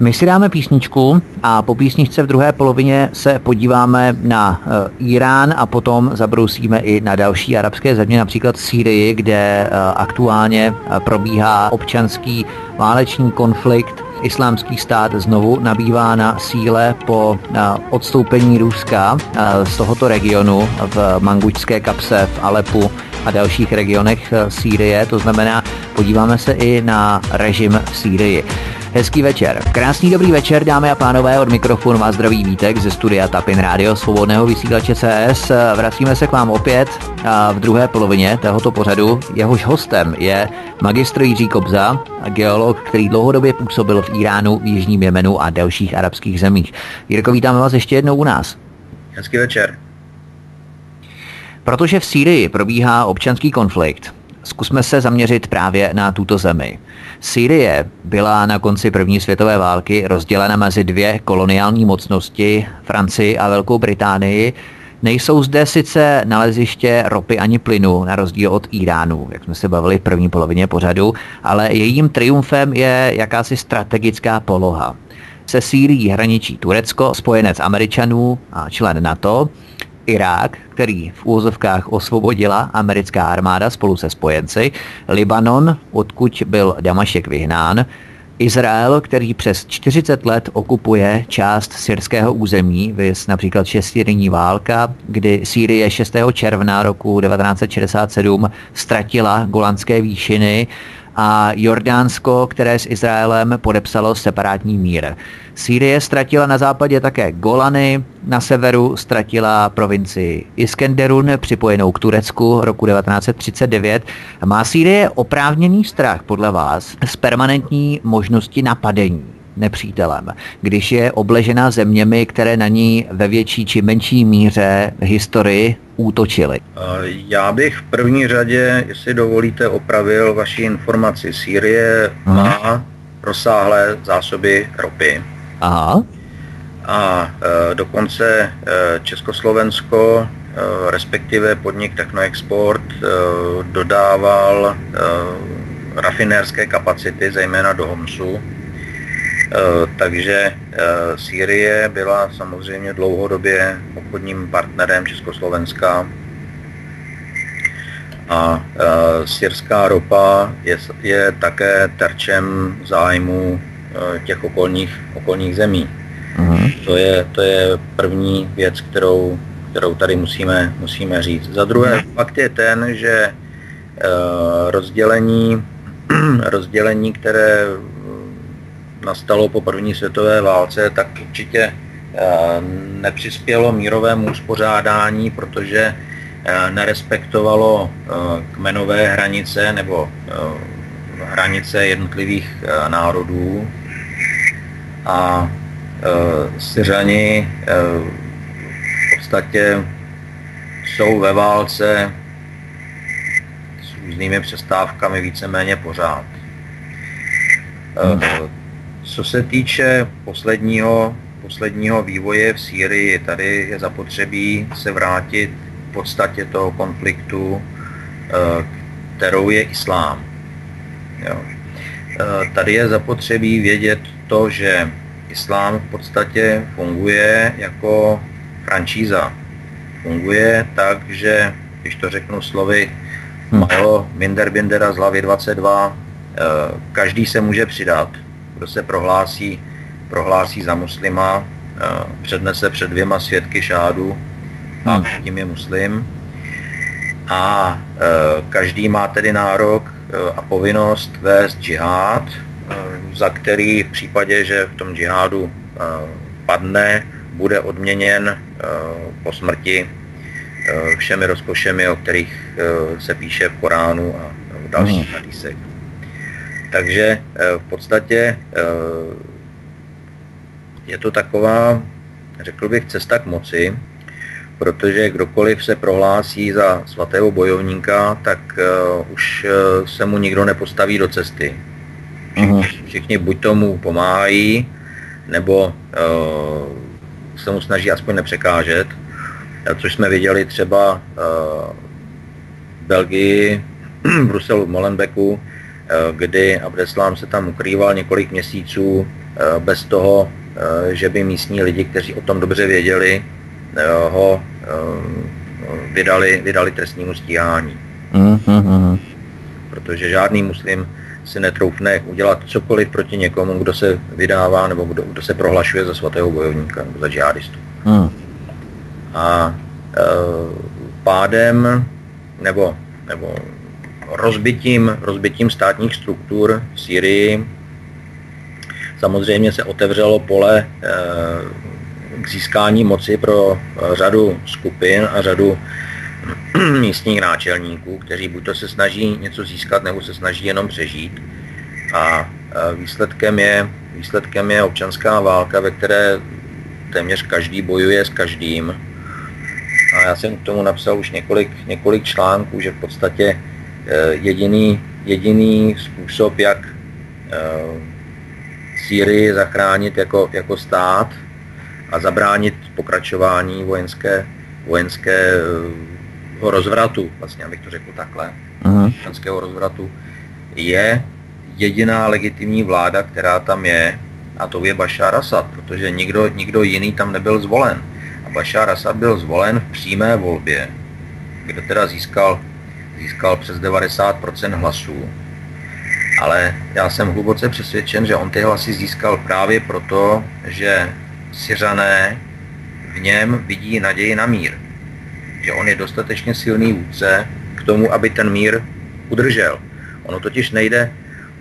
Speaker 1: My si dáme písničku a po písničce v druhé polovině se podíváme na uh, Irán a potom zabrousíme i na další arabské země, například Sýrii, kde uh, aktuálně uh, probíhá občanský válečný konflikt. Islámský stát znovu nabývá na síle po odstoupení Ruska z tohoto regionu v Mangučské kapse v Alepu a dalších regionech Sýrie. To znamená, podíváme se i na režim v Sýrii. Hezký večer. Krásný dobrý večer, dámy a pánové, od mikrofonu vás zdraví Vítek ze studia Tapin Radio Svobodného vysílače CS. Vracíme se k vám opět v druhé polovině tohoto pořadu. Jehož hostem je magistr Jiří Kobza, geolog, který dlouhodobě působil v Iránu, v Jižním Jemenu a dalších arabských zemích. Jirko, vítáme vás ještě jednou u nás.
Speaker 2: Hezký večer.
Speaker 1: Protože v Sýrii probíhá občanský konflikt, zkusme se zaměřit právě na tuto zemi. Sýrie byla na konci první světové války rozdělena mezi dvě koloniální mocnosti, Francii a Velkou Británii. Nejsou zde sice naleziště ropy ani plynu, na rozdíl od Iránu, jak jsme se bavili v první polovině pořadu, ale jejím triumfem je jakási strategická poloha. Se Sýrií hraničí Turecko, spojenec Američanů a člen NATO, Irák, který v úvozovkách osvobodila americká armáda spolu se spojenci, Libanon, odkud byl Damašek vyhnán, Izrael, který přes 40 let okupuje část syrského území, vys například šestidenní válka, kdy Sýrie 6. června roku 1967 ztratila golandské výšiny a Jordánsko, které s Izraelem podepsalo separátní mír. Sýrie ztratila na západě také Golany, na severu ztratila provincii Iskenderun, připojenou k Turecku roku 1939. Má Sýrie oprávněný strach podle vás z permanentní možnosti napadení nepřítelem, když je obležena zeměmi, které na ní ve větší či menší míře v historii útočily?
Speaker 2: Já bych v první řadě, jestli dovolíte, opravil vaši informaci. Sýrie má rozsáhlé zásoby ropy.
Speaker 1: Aha.
Speaker 2: A e, dokonce e, Československo, e, respektive podnik Technoexport, e, dodával e, rafinérské kapacity, zejména do Homsu. E, takže e, Sýrie byla samozřejmě dlouhodobě obchodním partnerem Československa a e, syrská ropa je, je také terčem zájmu Eh, těch okolních, okolních zemí. Uh-huh. To, je, to je první věc, kterou, kterou tady musíme, musíme říct. Za druhé, uh-huh. fakt je ten, že rozdělení, rozdělení, které nastalo po první světové válce, tak určitě uh, nepřispělo mírovému uspořádání, protože uh, nerespektovalo kmenové hranice nebo hranice jednotlivých národů, a Syřani v podstatě jsou ve válce s různými přestávkami víceméně pořád. E, co se týče posledního, posledního vývoje v Sýrii, tady je zapotřebí se vrátit v podstatě toho konfliktu, e, kterou je islám. Jo. E, tady je zapotřebí vědět to, že islám v podstatě funguje jako franšíza. Funguje tak, že, když to řeknu slovy Majo Binderbindera z hlavy 22, eh, každý se může přidat, kdo se prohlásí, prohlásí za muslima, eh, přednese před dvěma svědky šádu a hmm. tím je muslim. a každý má tedy nárok a povinnost vést džihad, za který v případě, že v tom džihádu padne, bude odměněn po smrti všemi rozkošemi, o kterých se píše v Koránu a v dalších hmm. Takže v podstatě je to taková, řekl bych, cesta k moci, protože kdokoliv se prohlásí za svatého bojovníka, tak uh, už se mu nikdo nepostaví do cesty. Všichni, uh-huh. všichni buď tomu pomáhají, nebo se mu snaží aspoň nepřekážet, což jsme viděli třeba v Belgii, v Bruselu, v Molenbeku, kdy Abdeslám se tam ukrýval několik měsíců uh, bez toho, uh, že by místní lidi, kteří o tom dobře věděli, ho vydali, vydali trestnímu stíhání. Uh-huh. Protože žádný muslim si netroufne udělat cokoliv proti někomu, kdo se vydává nebo kdo, kdo se prohlašuje za svatého bojovníka nebo za džihadistu. Uh-huh. A e, pádem nebo, nebo rozbitím, rozbitím státních struktur v Syrii samozřejmě se otevřelo pole e, k získání moci pro eh, řadu skupin a řadu místních náčelníků, kteří buď to se snaží něco získat, nebo se snaží jenom přežít. A eh, výsledkem je, výsledkem je občanská válka, ve které téměř každý bojuje s každým. A já jsem k tomu napsal už několik, několik článků, že v podstatě eh, jediný, jediný způsob, jak Sýrii zachránit jako, jako stát, a zabránit pokračování vojenské, vojenského rozvratu, vlastně abych to řekl takhle, uh-huh. vojenského rozvratu, je jediná legitimní vláda, která tam je, a to je Bashar Assad, protože nikdo, nikdo jiný tam nebyl zvolen. A Bashar Assad byl zvolen v přímé volbě, kde teda získal, získal přes 90% hlasů. Ale já jsem hluboce přesvědčen, že on ty hlasy získal právě proto, že Syřané v něm vidí naději na mír. Že on je dostatečně silný vůdce k tomu, aby ten mír udržel. Ono totiž nejde,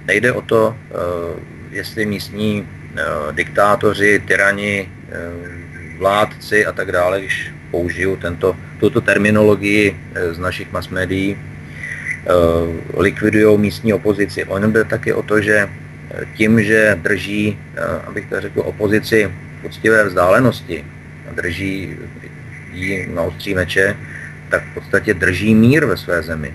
Speaker 2: nejde o to, uh, jestli místní uh, diktátoři, tyrani, uh, vládci a tak dále, když použiju tento, tuto terminologii z našich mass médií, likvidují místní opozici. Ono jde taky o to, že tím, že drží, abych to řekl, opozici poctivé vzdálenosti a drží ji na ostří meče, tak v podstatě drží mír ve své zemi.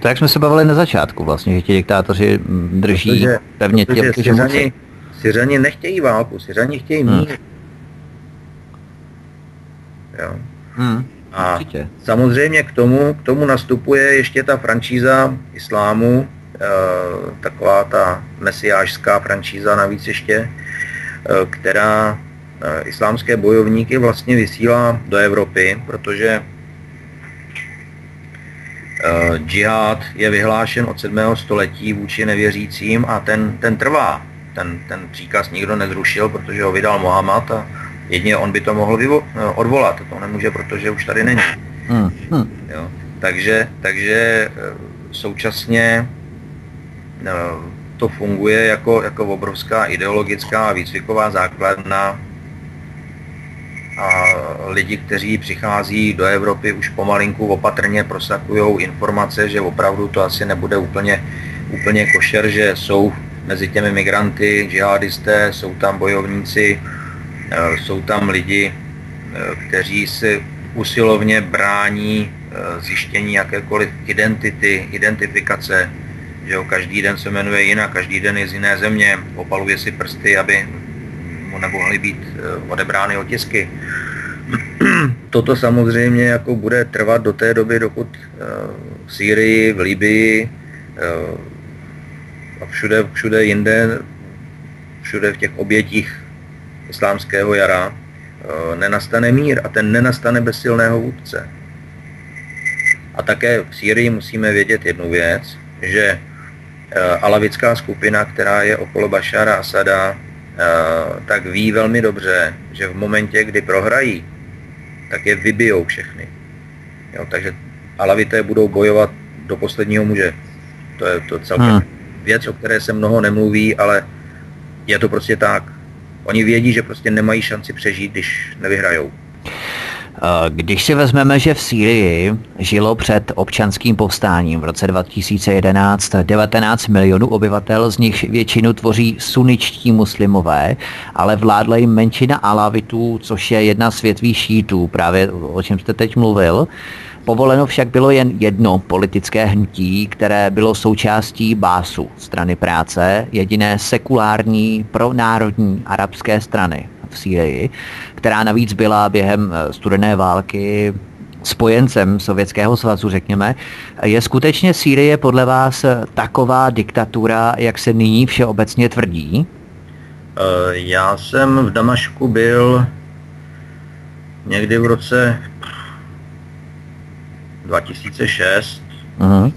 Speaker 1: To jak jsme se bavili na začátku vlastně, že ti diktátoři drží protože, pevně
Speaker 2: protože tě, Syřani, Syřani nechtějí válku, Syřani chtějí hmm. mír. Hmm. Jo. Hmm. A Určitě. samozřejmě k tomu, k tomu nastupuje ještě ta franšíza islámu, e, taková ta mesiářská franšíza navíc ještě, e, která Eh, islámské bojovníky vlastně vysílá do Evropy, protože džihad je vyhlášen od 7. století vůči nevěřícím a ten, ten trvá. Ten, ten příkaz nikdo nezrušil, protože ho vydal Mohamad a jedině on by to mohl vyvo- eh, odvolat. To nemůže, protože už tady není. Hmm. Hmm. Jo. Takže, takže současně to funguje jako, jako obrovská ideologická a výcviková základna a lidi, kteří přichází do Evropy už pomalinku opatrně prosakují informace, že opravdu to asi nebude úplně, úplně košer, že jsou mezi těmi migranty, džihadisté, jsou tam bojovníci, jsou tam lidi, e, kteří si usilovně brání e, zjištění jakékoliv identity, identifikace, že jo, každý den se jmenuje jinak, každý den je z jiné země, opaluje si prsty, aby mu nemohly být eh, odebrány otisky. Toto samozřejmě jako bude trvat do té doby, dokud eh, v Sýrii, v Libii eh, a všude, všude jinde, všude v těch obětích islámského jara nenastane mír a ten nenastane bez silného vůdce. A také v Sýrii musíme vědět jednu věc, že alavická skupina, která je okolo Bašara Asada, Eh, tak ví velmi dobře, že v momentě, kdy prohrají, tak je vybijou všechny. Jo, takže alavité budou bojovat do posledního muže. To je to celkem hmm. věc, o které se mnoho nemluví, ale je to prostě tak. Oni vědí, že prostě nemají šanci přežít, když nevyhrajou.
Speaker 1: Když si vezmeme, že v Sýrii žilo před občanským povstáním v roce 2011 19 milionů obyvatel, z nich většinu tvoří suničtí muslimové, ale vládla jim menšina alavitů, což je jedna z větví šítů, právě o čem jste teď mluvil. Povoleno však bylo jen jedno politické hnutí, které bylo součástí Básu, strany práce, jediné sekulární pronárodní arabské strany v Sýrii, která navíc byla během eh, studené války spojencem Sovětského svazu, řekněme. Je skutečně Sýrie podle vás taková diktatura, jak se nyní všeobecně tvrdí?
Speaker 2: Eh, já jsem v Damašku byl někdy v roce 2006 uh-huh.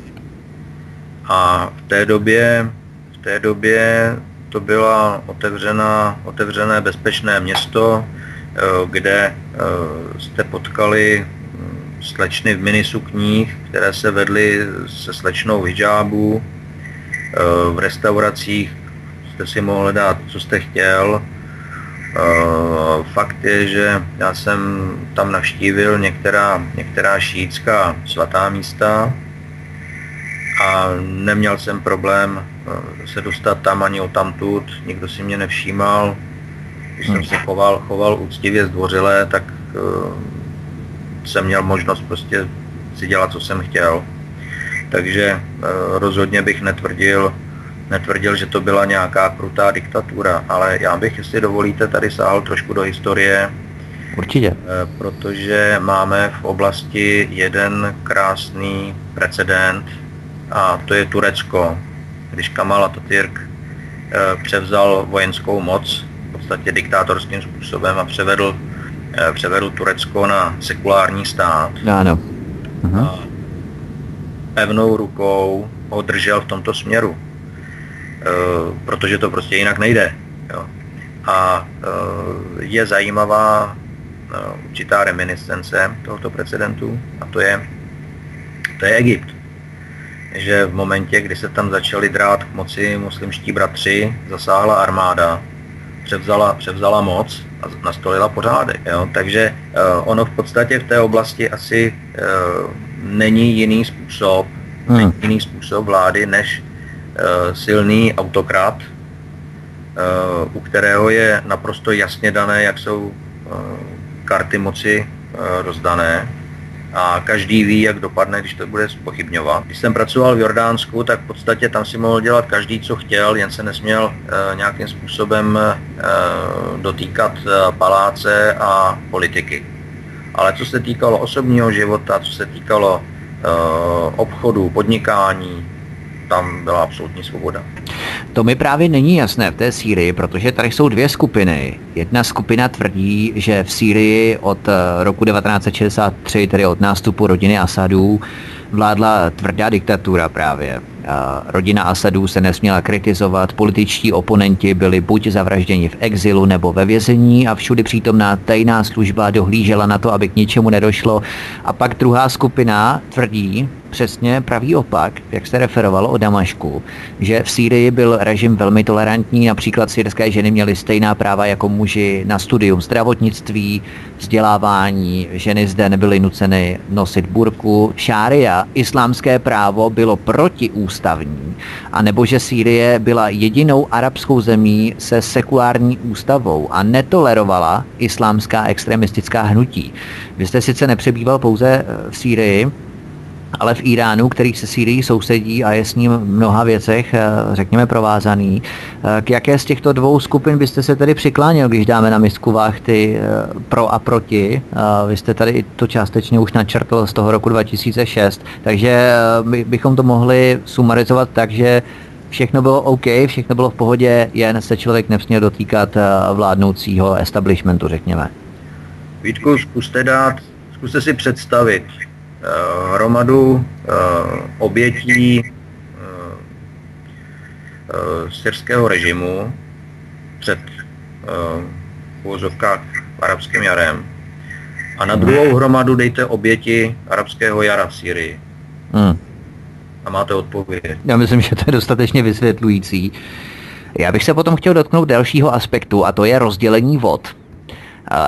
Speaker 2: a v té době v té době to byla otevřená, otevřené bezpečné město, eh, kde eh, jste potkali hm, slečny v minisukních, které se vedly se slečnou hijábu. Eh, v restauracích jste si mohli dát, co jste chtěl. Fakt je, že já jsem tam navštívil některá, některá šítská svatá místa a neměl jsem problém se dostat tam ani o tamtud, nikdo si mě nevšímal. Když jsem se choval, choval úctivě zdvořile, tak uh, jsem měl možnost prostě si dělat, co jsem chtěl. Takže rozhodně bych netvrdil, netvrdil, že to byla nějaká krutá diktatura, ale já bych, jestli dovolíte, tady sáhl trošku do historie.
Speaker 1: Určitě.
Speaker 2: Uh, protože máme v oblasti jeden krásný precedent a to je Turecko když Kamal Atatürk eh, převzal vojenskou moc v podstatě diktátorským způsobem a převedl, eh, převedl Turecko na sekulární stát.
Speaker 1: Ano.
Speaker 2: Uh-huh. A pevnou rukou ho držel v tomto směru, eh, protože to prostě jinak nejde. Jo. A je zajímavá určitá reminiscence tohoto precedentu a to je, to je Egypt že v momentě, kdy se tam začali drát k moci muslimští bratři, zasáhla armáda, převzala, převzala moc a nastolila pořádek. Jo? Takže uh, ono v podstatě v té oblasti asi uh, není jiný způsob, hmm. není jiný způsob vlády, než silný autokrat, uh, u kterého je naprosto jasně dané, jak jsou uh, karty moci rozdané a každý ví, jak dopadne, když to bude spochybňovat. Když jsem pracoval v Jordánsku, tak v podstatě tam si mohl dělat každý, co chtěl, jen se nesměl nějakým způsobem dotýkat paláce a politiky. Ale co se týkalo osobního života, co se týkalo obchodu, podnikání, tam byla absolutní svoboda.
Speaker 1: To mi právě není jasné v té Sýrii, protože tady jsou dvě skupiny. Jedna skupina tvrdí, že v Sýrii od eh, roku 1963, tedy od nástupu rodiny Asadů, vládla tvrdá diktatura právě. Rodina Asadů se nesměla kritizovat, političtí oponenti byli buď zavražděni v exilu nebo ve vězení a všudy přítomná tajná služba dohlížela na to, aby k ničemu nedošlo. A pak druhá skupina tvrdí, přesně pravý opak, jak se referovalo o Damašku, že v Sýrii byl režim velmi tolerantní, například syrské ženy měly stejná práva jako muži na studium zdravotnictví, vzdělávání, ženy zde nebyly nuceny nosit burku. Šária, islámské právo, bylo protiústavní, a nebo že Sýrie byla jedinou arabskou zemí se sekulární ústavou a netolerovala islámská extremistická hnutí. Vy jste sice nepřebýval pouze v Sýrii, ale v Iránu, který se Sýrií sousedí a je s ním v mnoha věcech, eh, řekněme, provázaný. Eh, k jaké z těchto dvou skupin byste se tedy přikláněl, když dáme na misku váh ty eh, pro a proti? Vy jste tady to částečně už načrtl z toho roku 2006, takže bychom to mohli sumarizovat tak, že všechno bylo OK, všechno bylo v pohodě, jen se člověk nesměl dotýkat vládnoucího establishmentu, řekněme.
Speaker 2: Vítku, zkuste dát, zkuste si představit, hromadu eh, obětí eh, syrského režimu před v arabským jarem A na druhou hromadu dejte oběti arabského jara v Syrii. Hmm. A máte odpověď.
Speaker 1: Já myslím, že to je dostatečně vysvětlující. Já bych se potom chtěl dotknout dalšího aspektu, a to je rozdělení vod.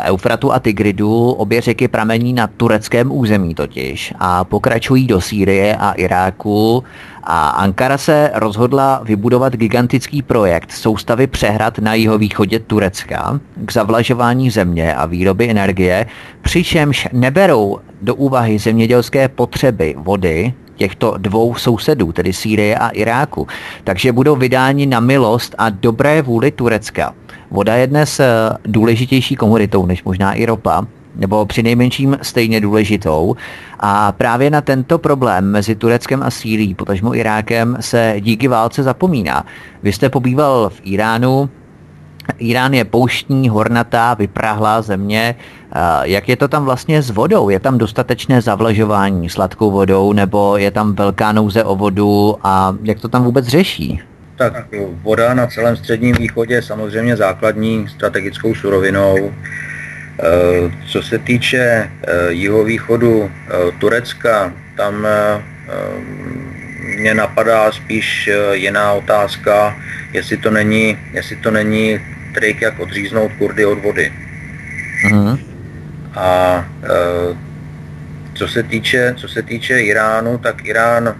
Speaker 1: Eufratu a Tigridu, obě řeky pramení na tureckém území totiž a pokračují do Sýrie a Iráku a Ankara se rozhodla vybudovat gigantický projekt soustavy přehrad na jihovýchodě Turecka k zavlažování země a výroby energie, přičemž neberou do úvahy zemědělské potřeby vody těchto dvou sousedů, tedy Sýrie a Iráku. Takže budou vydáni na milost a dobré vůli Turecka. Voda je dnes eh, důležitější komoditou než možná i ropa, nebo při nejmenším stejně důležitou. A právě na tento problém mezi Tureckem a Sýrií, potažmo Irákem, se díky válce zapomíná. Vy jste pobýval v Iránu, Irán je pouštní, hornatá, vyprahlá země. Jak je to tam vlastně s vodou? Je tam dostatečné zavlažování sladkou vodou nebo je tam velká nouze o vodu a jak to tam vůbec řeší?
Speaker 2: Tak voda na celém středním východě je samozřejmě základní strategickou surovinou. E, co se týče e, jihovýchodu Turecka, tam mě napadá spíš jiná otázka, jestli to není, jestli to není trik, jak odříznout Kurdy od vody. Uh-huh. A co se týče, co se týče Iránu, tak Irán e,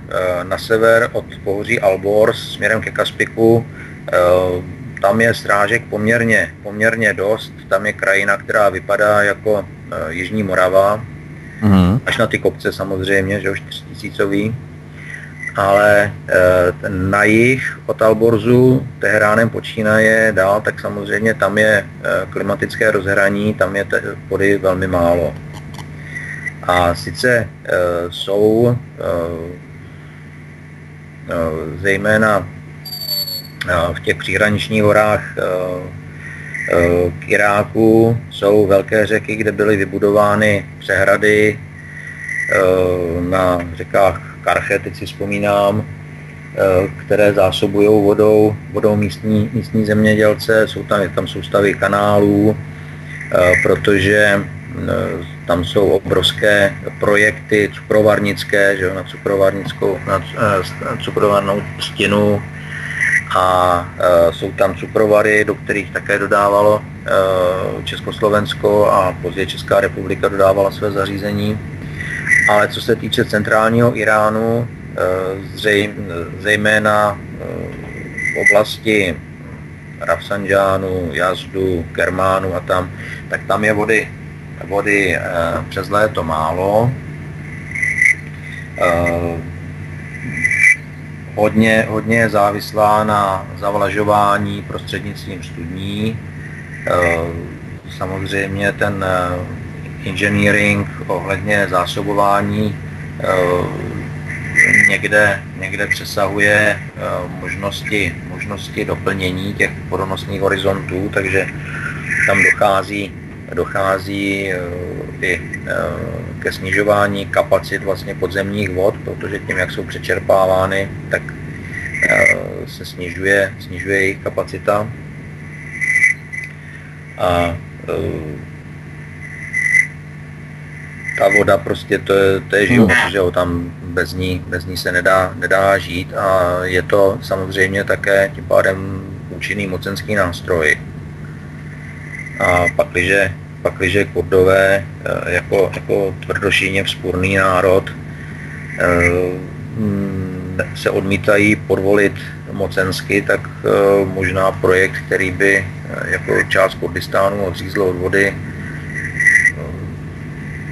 Speaker 2: na sever od pohoří Albor směrem ke Kaspiku, e, tam je strážek poměrně, poměrně dost. Tam je krajina, která vypadá jako e, Jižní Morava, uh-huh. až na ty kopce samozřejmě, že už tisícový ale eh, na jich od Alborzu Teheránem počínaje dál, tak samozřejmě tam je eh, klimatické rozhraní, tam je vody velmi málo. A sice eh, jsou zejména v těch příhraničních horách k Iráku jsou velké řeky, kde byly vybudovány přehrady na řekách Karche, teď si vzpomínám, eh, které zásobují vodou, vodou místní, místní zemědělce, jsou tam, tam soustavy kanálů, eh, protože eh, tam jsou obrovské projekty cukrovarnické, že jo, na cukrovarnickou, na cukrovarnou stěnu a jsou tam cukrovary, do kterých také dodávalo Československo a později Česká republika dodávala své zařízení. Ale co se týče centrálního Iránu, eh, zejména eh, v oblasti Rafsanjánu, Jazdu, Kermánu a tam, tak tam je vody, vody eh, přes léto málo. Hodně, hodně je závislá na zavlažování prostřednictvím studní. Samozřejmě ten engineering ohledně zásobování eh, někde, někde přesahuje eh, možnosti, možnosti doplnění těch vodonosných horizontů, takže tam dochází, dochází eh, i ke snižování kapacit vlastně podzemních vod, protože tím, jak jsou přečerpávány, tak se snižuje, snižuje jejich kapacita. A ta voda prostě to je, to je život, hmm. že jo, tam bez ní, bez ní se nedá, nedá žít a je to samozřejmě také tím pádem účinný mocenský nástroj. A pakliže, pakliže kurdové eh, jako, jako tvrdošíně vzpůrný národ eh, se odmítají podvolit mocensky, tak eh, možná projekt, který by jako část Kurdistánu odřízl od vody,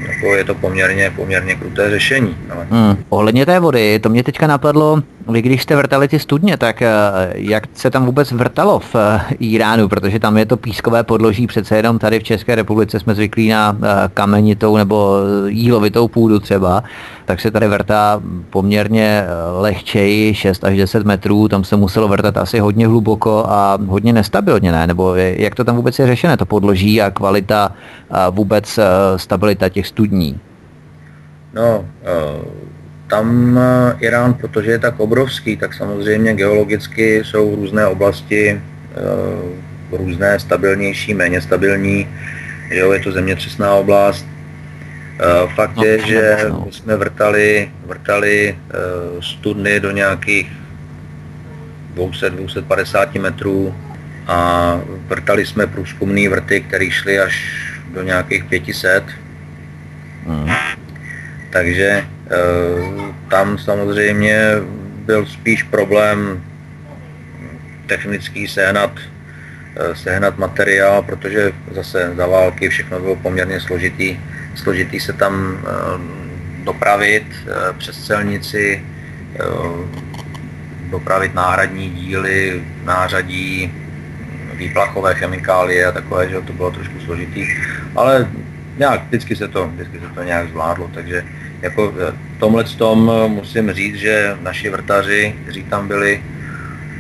Speaker 2: jako je to poměrně, poměrně kruté řešení. Ale...
Speaker 1: Hmm. Ohledně té vody, to mě teďka napadlo, vy když jste vrtali ty studně, tak eh, jak se tam vůbec vrtalo v eh, Iránu, protože tam je to pískové podloží, přece jenom tady v České republice jsme zvyklí na eh, kamenitou nebo jílovitou půdu třeba, tak se tady vrtá poměrně lehčeji, 6 až 10 metrů, tam se muselo vrtat asi hodně hluboko a hodně nestabilně, ne? Nebo jak to tam vůbec je řešené, to podloží a kvalita a vůbec stabilita těch studní?
Speaker 2: No, tam eh, Irán, protože je tak obrovský, tak samozřejmě geologicky jsou různé oblasti, eh, různé stabilnější, méně stabilní, jo, je to zemětřesná oblast, Fakt no, je, že my jsme vrtali, vrtali studny do nějakých 200-250 metrů a vrtali jsme průzkumné vrty, které šly až do nějakých 500. Hmm. Takže e, tam samozřejmě byl spíš problém technický sehnat, e, sehnat materiál, protože zase za války všechno bylo poměrně složitý, složitý se tam e, dopravit přes celnici, dopravit náhradní díly, nářadí, výplachové chemikálie a takové, že to bylo trošku složitý, ale nějak, vždycky se to, vždycky se to nějak zvládlo, takže jako v tomhle tom musím říct, že naši vrtaři, kteří tam byli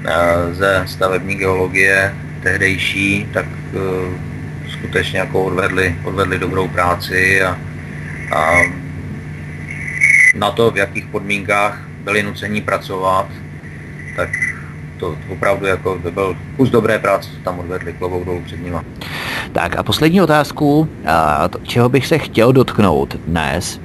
Speaker 2: eh, ze stavební geologie tehdejší, tak eh, skutečně jako odvedli, odvedli dobrou práci a, a na to, v jakých podmínkách byli nuceni pracovat, tak to opravdu jako to byl kus dobré práce, co tam odvedli, klobouk dolů před nima.
Speaker 1: Tak a poslední otázku, čeho bych se chtěl dotknout dnes,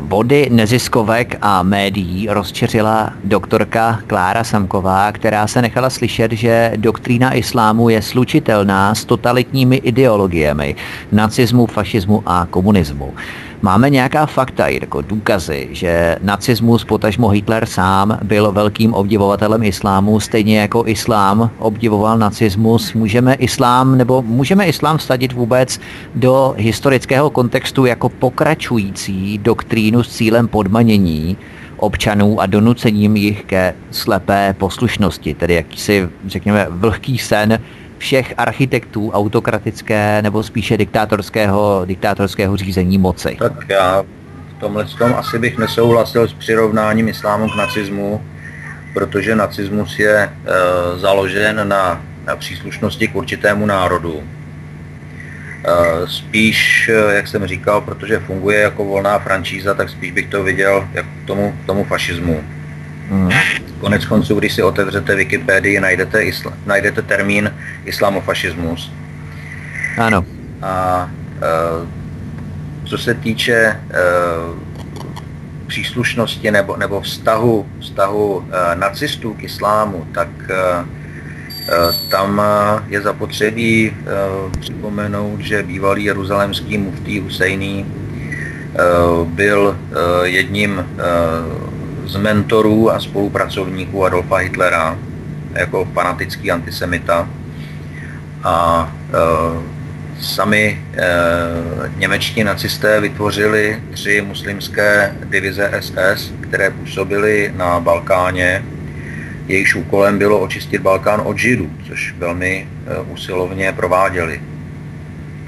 Speaker 1: Body neziskovek a médií rozčeřila doktorka Klára Samková, která se nechala slyšet, že doktrína islámu je slučitelná s totalitními ideologiemi nacismu, fašismu a komunismu. Máme nějaká fakta, jako důkazy, že nacismus, potažmo Hitler sám, byl velkým obdivovatelem islámu, stejně jako islám obdivoval nacismus. Můžeme islám, nebo můžeme islám vsadit vůbec do historického kontextu jako pokračující doktrínu s cílem podmanění občanů a donucením jich ke slepé poslušnosti, tedy jakýsi, řekněme, vlhký sen všech architektů autokratické nebo spíše diktátorského, diktátorského řízení moci.
Speaker 2: Tak já v tomhle tom asi bych nesouhlasil s přirovnáním islámu k nacismu, protože nacismus je e, založen na, na příslušnosti k určitému národu. E, spíš, e, jak jsem říkal, protože funguje jako volná franšíza, tak spíš bych to viděl jako k tomu, k tomu fašismu. Konec konců, když si otevřete Wikipedii, najdete, isla, najdete termín islamofašismus.
Speaker 1: Ano.
Speaker 2: A e, co se týče e, příslušnosti nebo, nebo vztahu, vztahu e, nacistů k islámu, tak e, e tam je zapotřebí e, připomenout, že bývalý jeruzalemský muftý Husejný byl jedním z mentorů a spolupracovníků Adolfa Hitlera jako fanatický antisemita. A e, sami e, němečtí nacisté vytvořili tři muslimské divize SS, které působily na Balkáně. Jejichž úkolem bylo očistit Balkán od Židů, což velmi e, usilovně prováděli.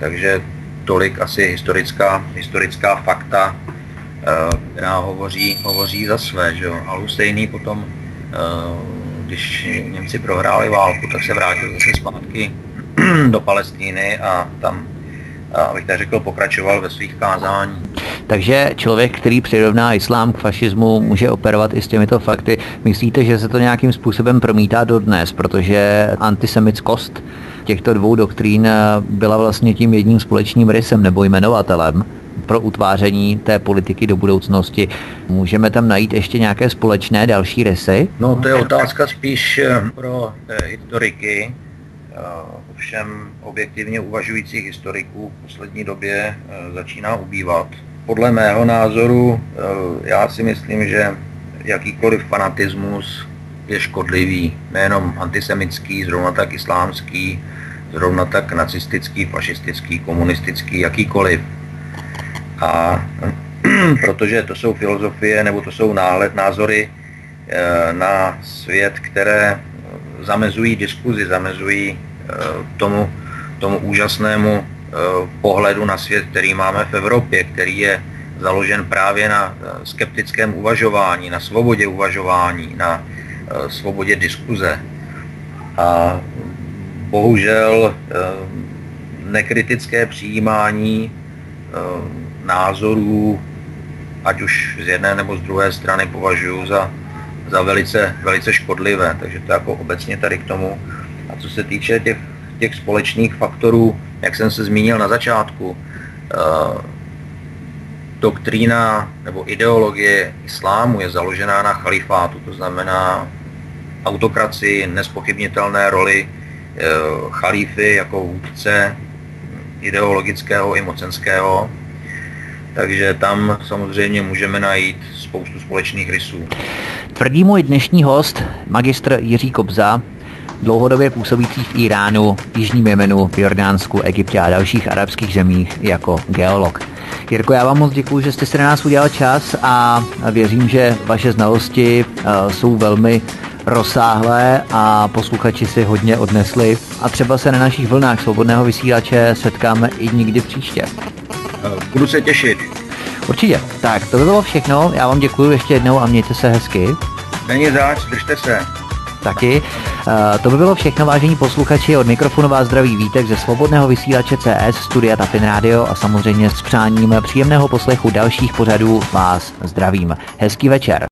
Speaker 2: Takže tolik asi historická, historická fakta která hovoří, hovoří za své. Že jo? Al Husseini potom, eh, když Němci prohráli válku, tak se vrátil zase zpátky do Palestíny a tam abych tak řekl, pokračoval ve svých kázání.
Speaker 1: Takže člověk, který přirovná islám k fašismu, může operovat i s těmito fakty. Myslíte, že se to nějakým způsobem promítá do dnes, protože antisemickost těchto dvou doktrín byla vlastně tím jedním společným rysem nebo jmenovatelem pro utváření té politiky do budoucnosti. Můžeme tam najít ještě nějaké společné další rysy?
Speaker 2: No to je otázka spíš eh, pro eh, historiky, eh, ovšem objektivně uvažujících historiků v poslední době začíná ubývat. Podle mého názoru já si myslím, že jakýkoliv fanatismus je škodlivý, nejenom antisemický, zrovna tak islámský, zrovna tak nacistický, fašistický, komunistický, jakýkoliv. A protože to jsou filozofie nebo to jsou náhled, názory eh, na svět, které zamezují diskuzi, zamezují eh, tomu, tomu úžasnému eh, pohledu na svět, který máme v Evropě, který je založen právě na skeptickém uvažování, na svobodě uvažování, na svobodě diskuze. A bohužel nekritické přijímání názorů, ať už z jedné nebo z druhé strany, považuji za, za velice, velice škodlivé. Takže to jako obecně tady k tomu. A co se týče těch, těch společných faktorů, jak jsem se zmínil na začátku, uh, doktrína nebo ideologie islámu je založená na chalifátu, to znamená autokracii, nespochybnitelné roli e, chalífy jako vůdce ideologického i mocenského. Takže tam samozřejmě můžeme najít spoustu společných rysů.
Speaker 1: Tvrdí můj dnešní host, magistr Jiří Kobza, dlouhodobě působící v Iránu, Jižním Jemenu, Jordánsku, Egyptě a dalších arabských zemích jako geolog. Jirko, já vám moc děkuji, že jste si na nás udělal čas a věřím, že vaše znalosti eh, jsou velmi rozsáhlé a posluchači si hodně odnesli a třeba se na našich vlnách svobodného vysílače setkáme i nikdy příště.
Speaker 2: Budu se těšit.
Speaker 1: Určitě. Tak, to by bylo všechno. Já vám děkuji ještě jednou a mějte se hezky.
Speaker 2: Není zač, držte se.
Speaker 1: Taky. Eh, to by bylo všechno, vážení posluchači. Od mikrofonu vás zdraví Vítek ze svobodného vysílače CS Studia Tapin Radio a samozřejmě s přáním příjemného poslechu dalších pořadů vás zdravím. Hezký večer.